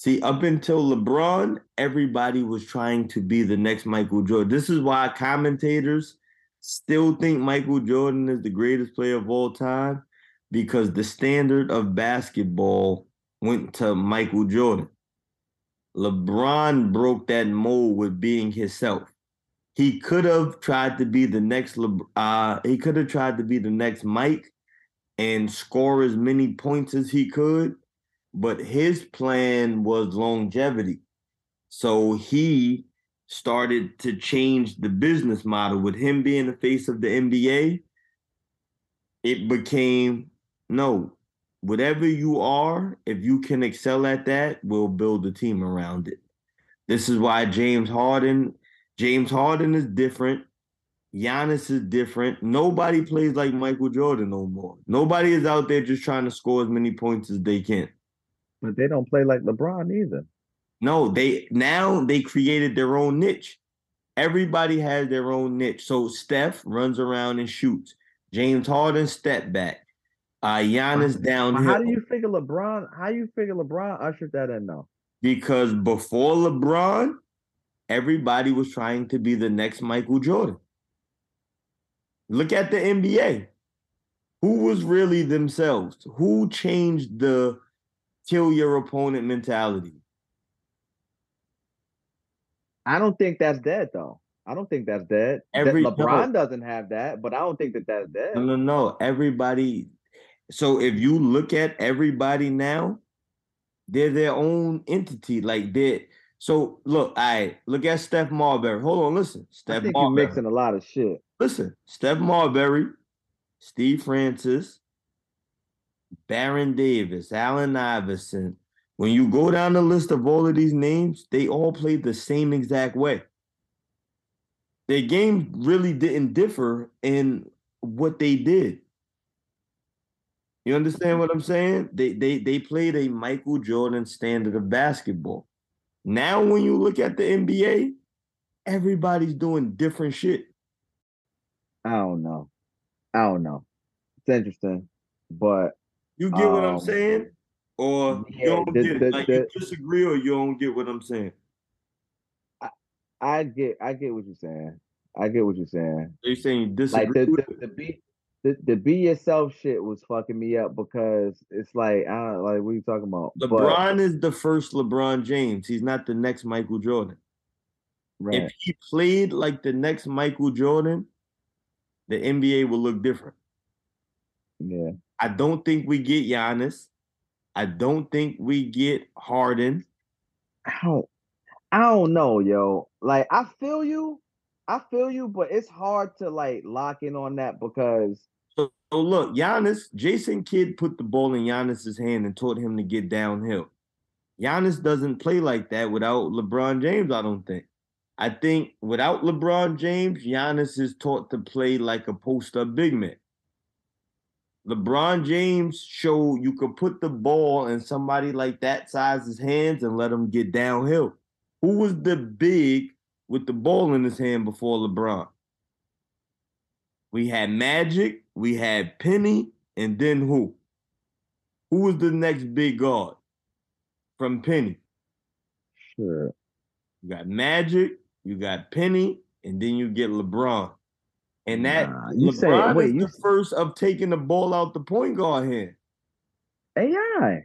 See, up until LeBron, everybody was trying to be the next Michael Jordan. This is why commentators still think Michael Jordan is the greatest player of all time because the standard of basketball went to Michael Jordan. LeBron broke that mold with being himself. He could have tried to be the next Le- uh he could have tried to be the next Mike and score as many points as he could, but his plan was longevity. So he started to change the business model with him being the face of the NBA. It became no, whatever you are, if you can excel at that, we'll build a team around it. This is why James Harden, James Harden is different. Giannis is different. Nobody plays like Michael Jordan no more. Nobody is out there just trying to score as many points as they can. But they don't play like LeBron either. No, they now they created their own niche. Everybody has their own niche. So Steph runs around and shoots. James Harden step back. Uh Giannis downhill. how do you figure LeBron? How you figure LeBron ushered that in though? because before LeBron, everybody was trying to be the next Michael Jordan. Look at the NBA. Who was really themselves? Who changed the kill your opponent mentality? I don't think that's dead though. I don't think that's dead. That Every- LeBron doesn't have that, but I don't think that that's dead. No, no, no. Everybody. So if you look at everybody now, they're their own entity. Like they So look, I look at Steph Marbury. Hold on, listen. I Steph think you're mixing a lot of shit. Listen, Steph Marbury, Steve Francis, Baron Davis, Allen Iverson. When you go down the list of all of these names, they all played the same exact way. Their game really didn't differ in what they did. You understand what I'm saying? They they they played a Michael Jordan standard of basketball. Now when you look at the NBA, everybody's doing different shit. I don't know. I don't know. It's interesting, but You get what I'm Um, saying? Or you don't the- get it. the- like the- you disagree or you don't get what I'm saying. I get I get what you're saying. I get what you're saying. Are you saying you Like disagree the with the, the beat the, the be yourself shit was fucking me up because it's like I don't like what are you talking about? But- LeBron is the first LeBron James. He's not the next Michael Jordan. right. If he played like the next Michael Jordan, the NBA will look different. yeah. I don't think we get Giannis. I don't think we get Harden. I don't I don't know, yo. Like I feel you. I feel you, but it's hard to like lock in on that because So, so look, Giannis, Jason Kidd put the ball in Giannis's hand and taught him to get downhill. Giannis doesn't play like that without LeBron James, I don't think. I think without LeBron James, Giannis is taught to play like a post-up big man. LeBron James showed you could put the ball in somebody like that size's hands and let him get downhill. Who was the big with the ball in his hand before LeBron? We had Magic, we had Penny, and then who? Who was the next big guard from Penny? sure. You got Magic, you got Penny, and then you get LeBron. And that Nah, you say- LeBron wait, is you the first of taking the ball out the point guard hand. AI.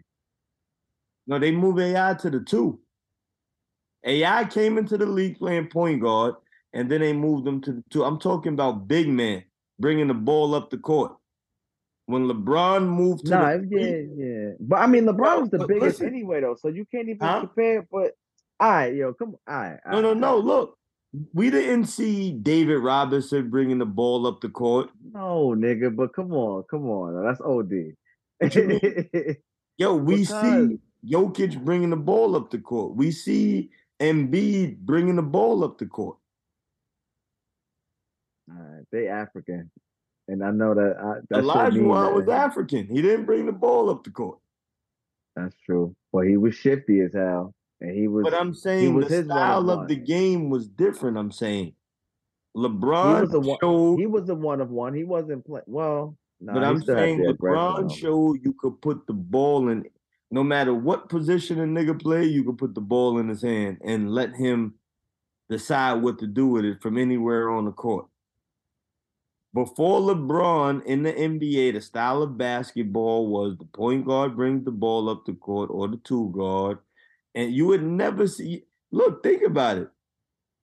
No, they move AI to the two. AI came into the league playing point guard, and then they moved them to the two. I'm talking about big man bringing the ball up the court. When LeBron moved to Nah, the yeah, yeah. But I mean LeBron was the biggest listen. anyway though, so you can't even Huh? compare. But all right, yo, come on. All right, No, no, no. Look, we didn't see David Robinson bringing the ball up the court. No, nigga, but come on, come on. That's OD. (laughs) Yo, we Because- see Jokic bringing the ball up the court. We see Embiid bringing the ball up the court. All right, they African, and I know that. I, that Olajuwon was African. He didn't bring the ball up the court. That's true. But he was shifty as hell, and he was. But I'm saying was the his style of one-on-one. the game was different. I'm saying he LeBron was a one. showed, He was the one of one. He wasn't playing well. Nah, but I'm saying the LeBron showed you could put the ball in. No matter what position a nigga play, you could put the ball in his hand and let him decide what to do with it from anywhere on the court. Before LeBron in the NBA, the style of basketball was the point guard brings the ball up the court or the two guard, and you would never see. Look, think about it.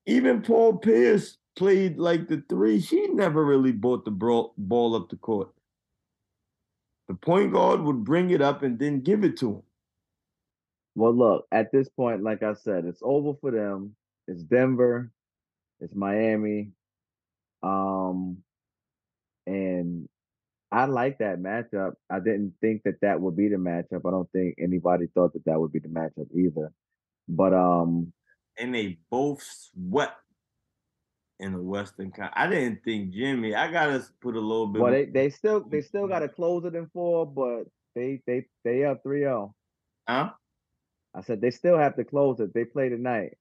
Even Paul Pierce played like the three. He never really brought the ball up the court. The point guard would bring it up and then give it to him. Well, look, at this point, like I said, it's over for them. It's Denver, it's Miami. Um, and I like that matchup. I didn't think that that would be the matchup. I don't think anybody thought that that would be the matchup either. But um, and they both swept in the Western. I didn't think Jimmy. I gotta put a little bit. well, they they still they still got to close it in four, but they they they up 3-0. huh? I said they still have to close it. They play tonight.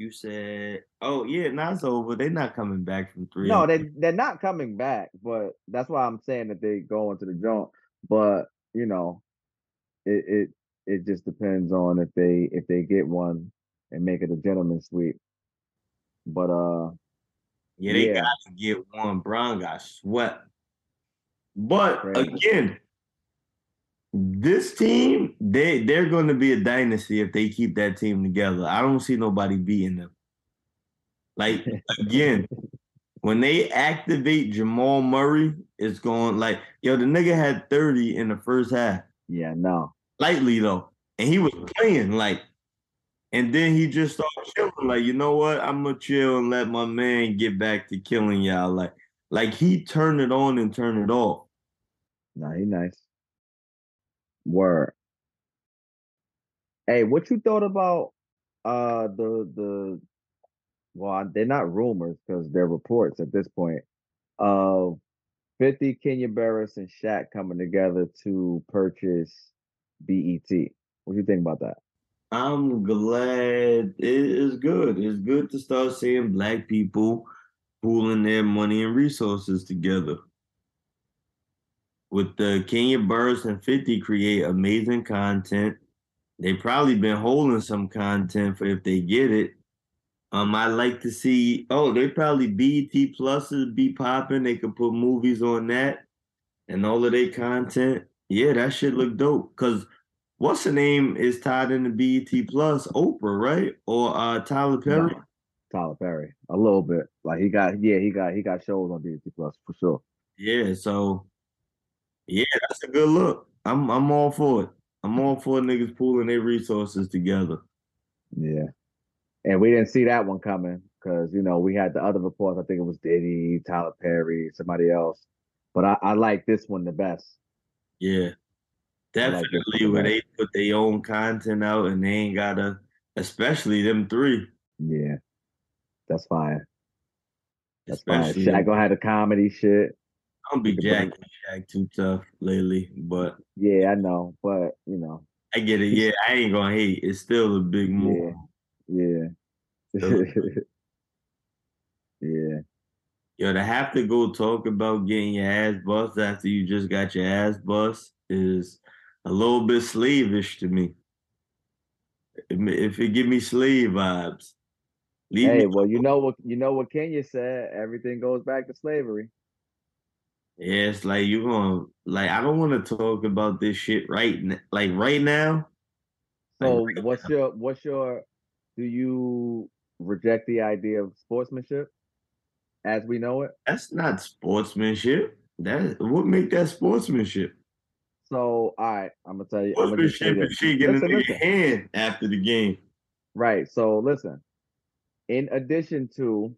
You said, "Oh yeah, now it's over. They're not coming back from three. No, they they're not coming back, but that's why I'm saying that they go into the joint. But you know, it it it just depends on if they if they get one and make it a gentleman sweep. But uh, yeah, they yeah. got to get one. Bron got swept. But Crazy. again, this team they they're going to be a dynasty if they keep that team together. I don't see nobody beating them. Like again, when they activate Jamal Murray, it's going like yo. The nigga had thirty in the first half. yeah, no, lightly though, and he was playing like, and then he just started chilling. Like, you know what? I'm gonna chill and let my man get back to killing y'all. Like, like he turned it on and turned it off. no, he nice. Word. Hey, what you thought about uh the the well, they're not rumors because they're reports at this point of 50 Kenya Barris and Shaq coming together to purchase BET. What do you think about that? I'm glad it is good. It's good to start seeing black people pooling their money and resources together. With the Kenya Barris and 50 create amazing content. They probably been holding some content for if they get it. Um, I like to see. Oh, they probably BET Pluses be popping. They could put movies on that and all of their content. Yeah, that shit look dope. Cause what's the name is tied into BET Plus? Oprah, right? Or uh Tyler Perry? No, Tyler Perry, a little bit. Like he got, yeah, he got, he got shows on BET Plus for sure. Yeah, so yeah, that's a good look. I'm, I'm all for it. I'm all for niggas pooling their resources together. Yeah, and we didn't see that one coming because you know we had the other reports. I think it was Diddy, Tyler Perry, somebody else. But I, I like this one the best. Yeah, definitely. Like where they put their own content out and they ain't gotta, especially them three. Yeah, that's fine. That's especially fine. Shaq had a comedy shit. Don't be Jack Shaq too tough lately, but yeah, I know. But you know, I get it. Yeah, I ain't gonna hate. It's still a big move. Yeah, yeah, (laughs) yeah. Yo, to have to go talk about getting your ass bust after you just got your ass bust is a little bit slavish to me. If it give me slave vibes. hey, well, you know what you know what Kenya said. Everything goes back to slavery. Yeah, it's like you're gonna like. I don't want to talk about this shit right like right now. So, like, right what's now. your what's your? Do you reject the idea of sportsmanship? as we know it? That's not sportsmanship. That what make that sportsmanship? So, all right, I'm gonna tell you. Sportsmanship is she getting in your hand after the game. Right. So, listen. In addition to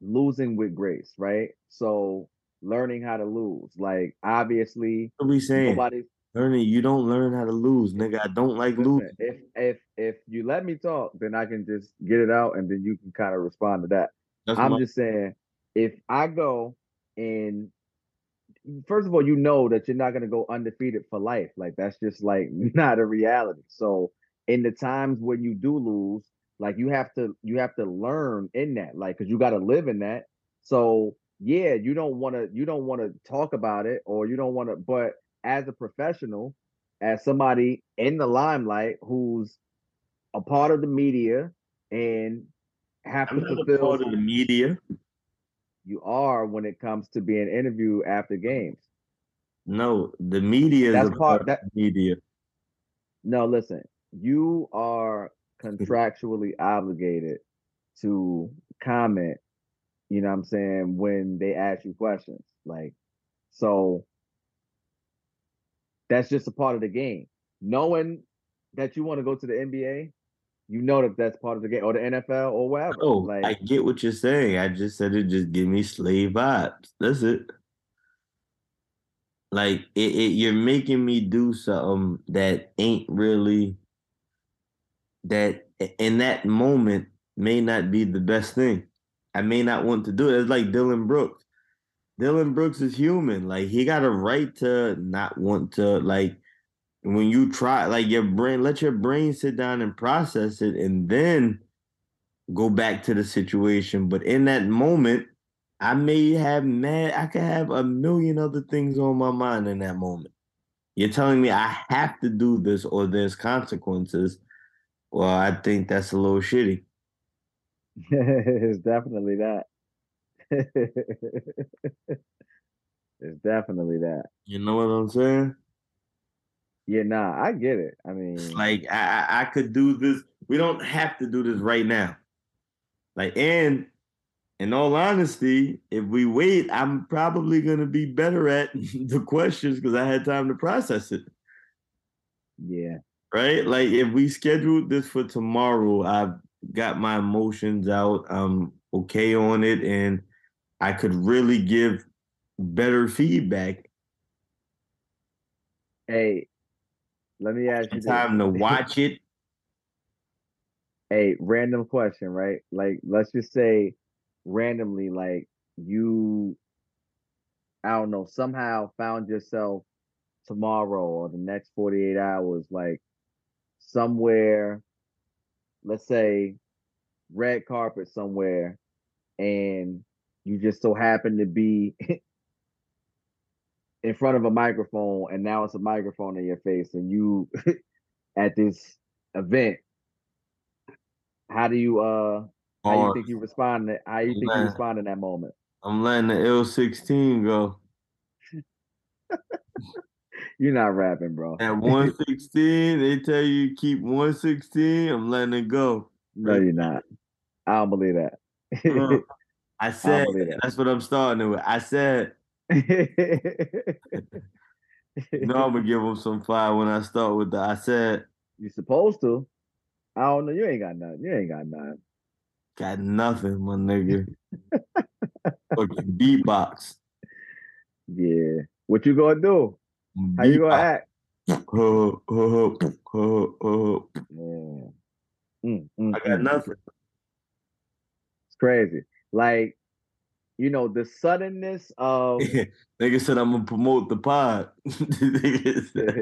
losing with grace, right? So, learning how to lose, like obviously, what are we saying? Nobody, learning. You don't learn how to lose, nigga. I don't like listen, losing. If if if you let me talk, then I can just get it out, and then you can kind of respond to that. That's I'm my- just saying, if I go and first of all, you know that you're not gonna go undefeated for life. Like that's just like (laughs) not a reality. So in the times when you do lose, like you have to you have to learn in that, like because you got to live in that. So yeah, you don't want to you don't want to talk about it or you don't want to. But as a professional, as somebody in the limelight who's a part of the media and have I'm to fulfill part of the media. You are when it comes to being interviewed after games. No, the media That's part, part that media. No, listen, you are (laughs) contractually obligated to comment, you know what I'm saying, when they ask you questions. Like, so that's just a part of the game. Knowing that you want to go to the NBA you know that that's part of the game or the NFL or whatever. Oh, like, I get what you're saying. I just said it just give me slave vibes. That's it. Like it, it, you're making me do something that ain't really that in that moment may not be the best thing. I may not want to do it. It's like Dillon Brooks. Dillon Brooks is human. Like he got a right to not want to like when you try like your brain let your brain sit down and process it and then go back to the situation but in that moment i may have mad i could have a million other things on my mind in that moment you're telling me i have to do this or there's consequences well i think that's a little shitty (laughs) it's definitely that (laughs) it's definitely that you know what i'm saying yeah, nah, I get it. I mean, it's like I, I could do this. We don't have to do this right now. Like, and in all honesty, if we wait, I'm probably gonna be better at (laughs) the questions because I had time to process it. Yeah. Right? Like if we scheduled this for tomorrow, I've got my emotions out. I'm okay on it, and I could really give better feedback. Hey, let me ask you time this. to watch it. Hey, random question, right? Like, let's just say randomly, like you, I don't know, somehow found yourself tomorrow or the next 48 hours, like somewhere, let's say red carpet somewhere, and you just so happen to be (laughs) in front of a microphone and now it's a microphone in your face and you (laughs) at this event How do you uh how you think you respond to, how you think you respond in that moment? I'm letting the L sixteen go. (laughs) You're not rapping, bro. At (laughs) one sixteen, they tell you keep one sixteen. I'm letting it go. No, you're not. I don't believe that. Uh, (laughs) I said believe that. that's what I'm starting with. I said (laughs) no, I'm gonna give them some fire when I start with the I said You're supposed to. I don't know. You ain't got nothing. You ain't got nothing. got nothing, my nigga. Fucking beatbox. Yeah. What you gonna do? How you gonna act? Ho, ho, ho, ho, ho. Yeah. Mm, mm, I got nothing. It's crazy. Like, you know, the suddenness of Nigga said I'm gonna promote the pod. Nigga said-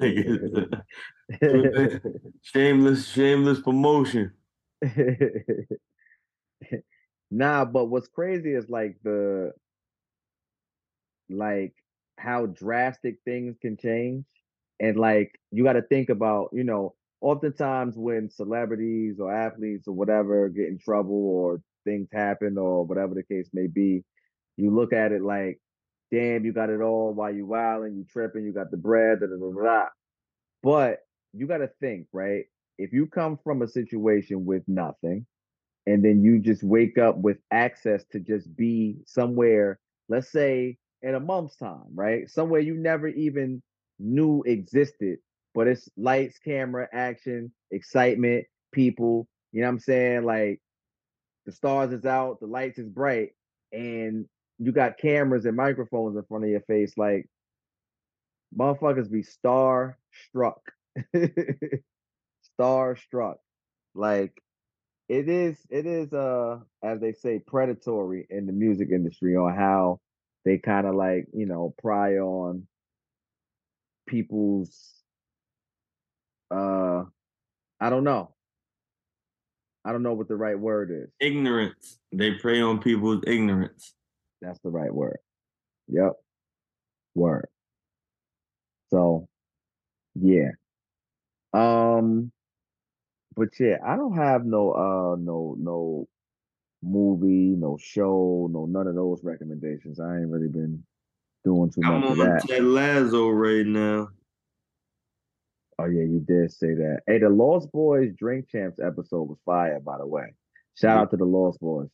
nigga said, shameless, shameless promotion. nah, but what's crazy is like the like how drastic things can change. And like you got to think about, you know, oftentimes when celebrities or athletes or whatever get in trouble or things happen or whatever the case may be, you look at it like, damn, you got it all while you wilding, you tripping, you got the bread, da, da, da, da. But you got to think, right? If you come from a situation with nothing, and then you just wake up with access to just be somewhere, let's say in a month's time, right? Somewhere you never even knew existed, but it's lights, camera, action, excitement, people, you know what I'm saying? Like the stars is out, the lights is bright, and you got cameras and microphones in front of your face, like motherfuckers be star struck. (laughs) star struck. Like it is it is uh as they say predatory in the music industry on how they kind of like you know pry on people's uh i don't know. I don't know what the right word is. Ignorance. They prey on people's ignorance. that's the right word. Yep word. So yeah. Um but yeah i don't have no uh no no movie no show no none of those recommendations. I ain't really been doing too I'm much of on that. Ted Lasso right now. oh yeah you did say that. Hey the Lost Boyz drink champs episode was fire by the way. Shout out to the Lost Boyz.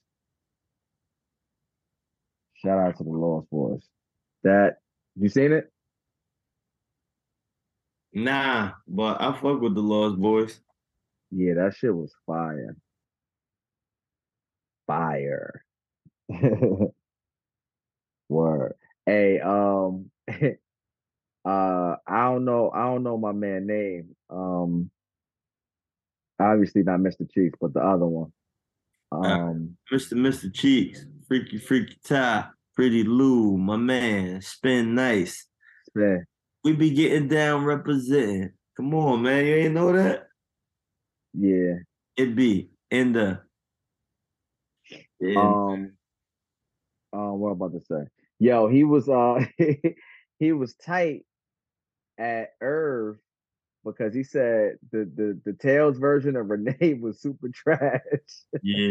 Shout out to the Lost Boyz. That you seen it? Nah, but I fuck with the Lost Boyz. Yeah, that shit was fire. Fire. (laughs) Word. Hey, um (laughs) uh I don't know, I don't know my man name. Um obviously not Mr. Cheeks, but the other one. Um Mr. Mr. Cheeks, Freaky Freaky Tah, Pretty Lou, my man, Spigg Nice. yeah, We be getting down representing. Come on, man. You ain't know that? yeah. It be in the Um uh what I'm about to say. Yo, he was uh (laughs) he was tight at Irv because he said the the the Tales version of Renee (laughs) was super trash. yeah.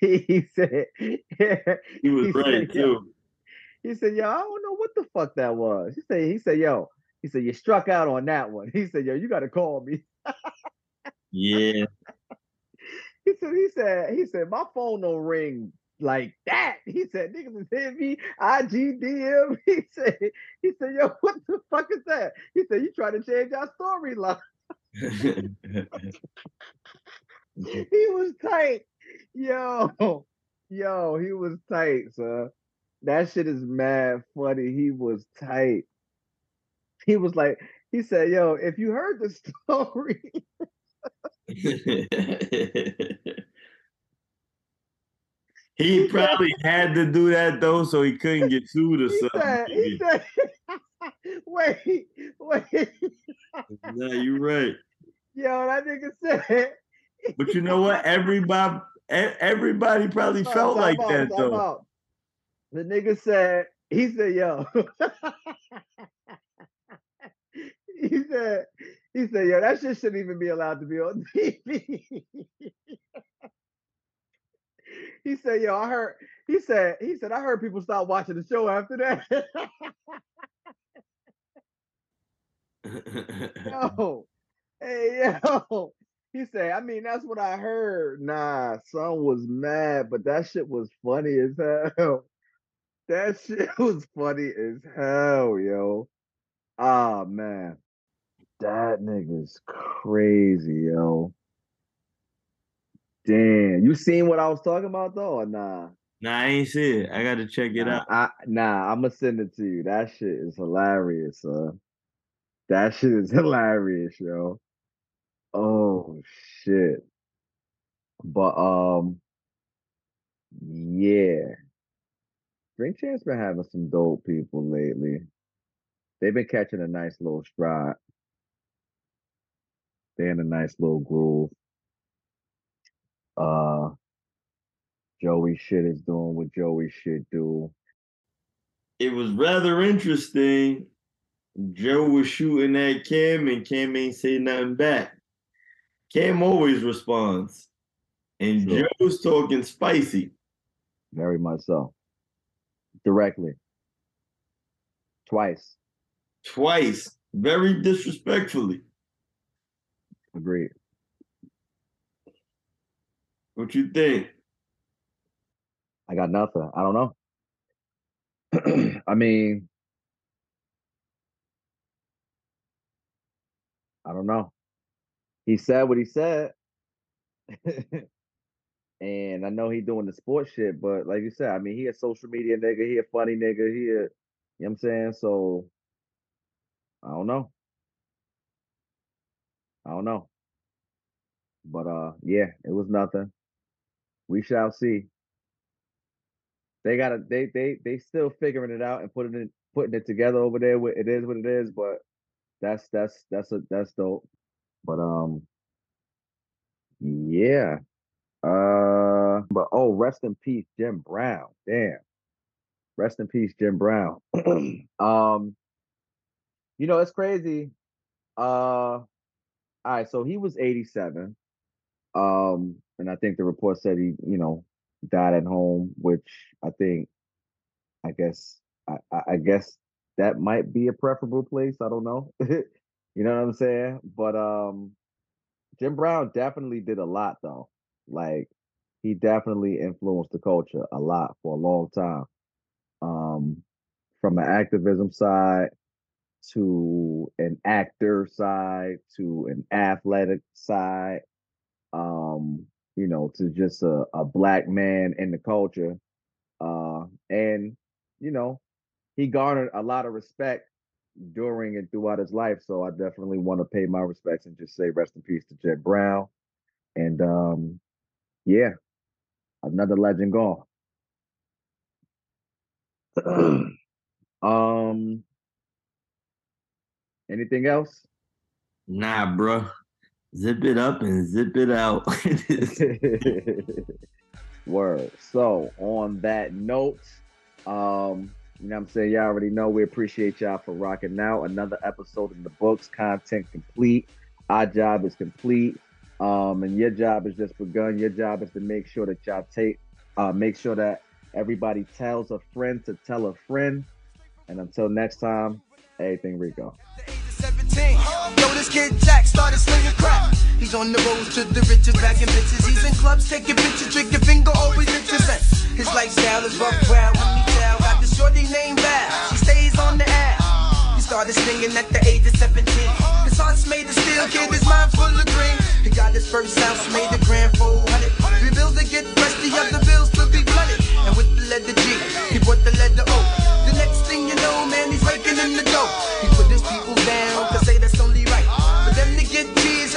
he, (laughs) he said He was He right said, too. He said, "Yo, I don't know what the fuck that was." He said, "He said, yo, he said you struck out on that one." He said, "Yo, you got to call me." Yeah. He said, "He said, he said my phone don't ring like that." He said, "Niggas is hitting me IGDM." (laughs) He said, "He said, yo, what the fuck is that?" He said, "You trying to change our storyline?" (laughs) (laughs) he was tight, yo, yo, he was tight, son. That shit is mad funny. He was tight. He was like, he said, "Yo, if you heard the story." (laughs) he probably had to do that though, so he couldn't get sued or He something. said, he said, (laughs) wait, wait. (laughs) Nah, you're right. Yo, that nigga said. But you know what? Everybody, everybody probably felt like out, that though. out. The nigga said, he said, yo. he said, he said, yo, that shit shouldn't even be allowed to be on (laughs) TV. he said, "Yo, I heard." He said, "He said I heard people stop watching the show after that." (laughs) yo, hey yo, he said, "I mean, that's what I heard." Nah, son was mad, but that shit was funny as hell. That (laughs) shit was funny as hell, yo. Ah man, that nigga's crazy, yo. Damn, you seen what I was talking about though, or nah? Nah, I ain't see it. I gotta check it Nah, out. I, nah, I'm gonna send it to you. That shit is hilarious, uh. That (laughs) shit is hilarious, yo. Oh shit. But um, yeah. Drink Champs been having some dope people lately. They've been catching a nice little stride. They're in a nice little groove. Uh, Joey shit is doing what Joey should do. It was rather interesting. Joe was shooting at Cam, and Cam ain't say nothing back. Cam always responds, and Sure. Joe's talking spicy. Very much so. Directly. Twice. twice, very disrespectfully. Agreed. What you think? I got nothing. I don't know. (clears throat) I mean, I don't know. He said what he said. (laughs) and I know he doing the sports shit, but like you said, I mean, he a social media nigga, he a funny nigga, he a, you know what I'm saying? So I don't know. I don't know. But uh yeah, it was nothing. We shall see. They gotta they they they still figuring it out and putting it putting it together over there. It is what it is, but that's that's that's a that's dope. But um, yeah. Uh, but oh, rest in peace, Jim Brown. Damn. Rest in peace, Jim Brown. (clears throat) um, you know it's crazy. Uh, all right. So he was eighty seven. Um, and I think the report said he, you know, died at home, which I think, I guess, I, I I guess that might be a preferable place. I don't know. (laughs) you know what I'm saying? But um, Jim Brown definitely did a lot though. Like he definitely influenced the culture a lot for a long time. Um, from an activism side to an actor side to an athletic side um you know to just a, a black man in the culture uh and you know he garnered a lot of respect during and throughout his life so i definitely want to pay my respects and just say rest in peace to jim brown and um yeah another legend gone. (clears throat) Um anything else Nah, bro. Zip it up and zip it out. (laughs) (laughs) Word. So on that note, um, you know what I'm saying? Y'all already know we appreciate y'all for rocking out. Another episode in the books, content complete. Our job is complete. Um, and your job is just begun. Your job is to make sure that y'all take uh make sure that everybody tells a friend to tell a friend. And until next time, everything Rico. This kid Jack started slinging crack. He's on the road to the riches, bagging bitches. He's in clubs, taking pictures, drinking finger, always interesting. His lifestyle is rough, wild, when he tell. Got the shorty named Val. She stays on the air. He started singing at the age of 17. His heart's made of steel, kid, his mind full of green. He got his first house, made a grand 400. Three bills to get the other bills to be flooded. And with the letter G, he brought the letter O. The next thing you know, man, he's raking in the dough. He put his people down,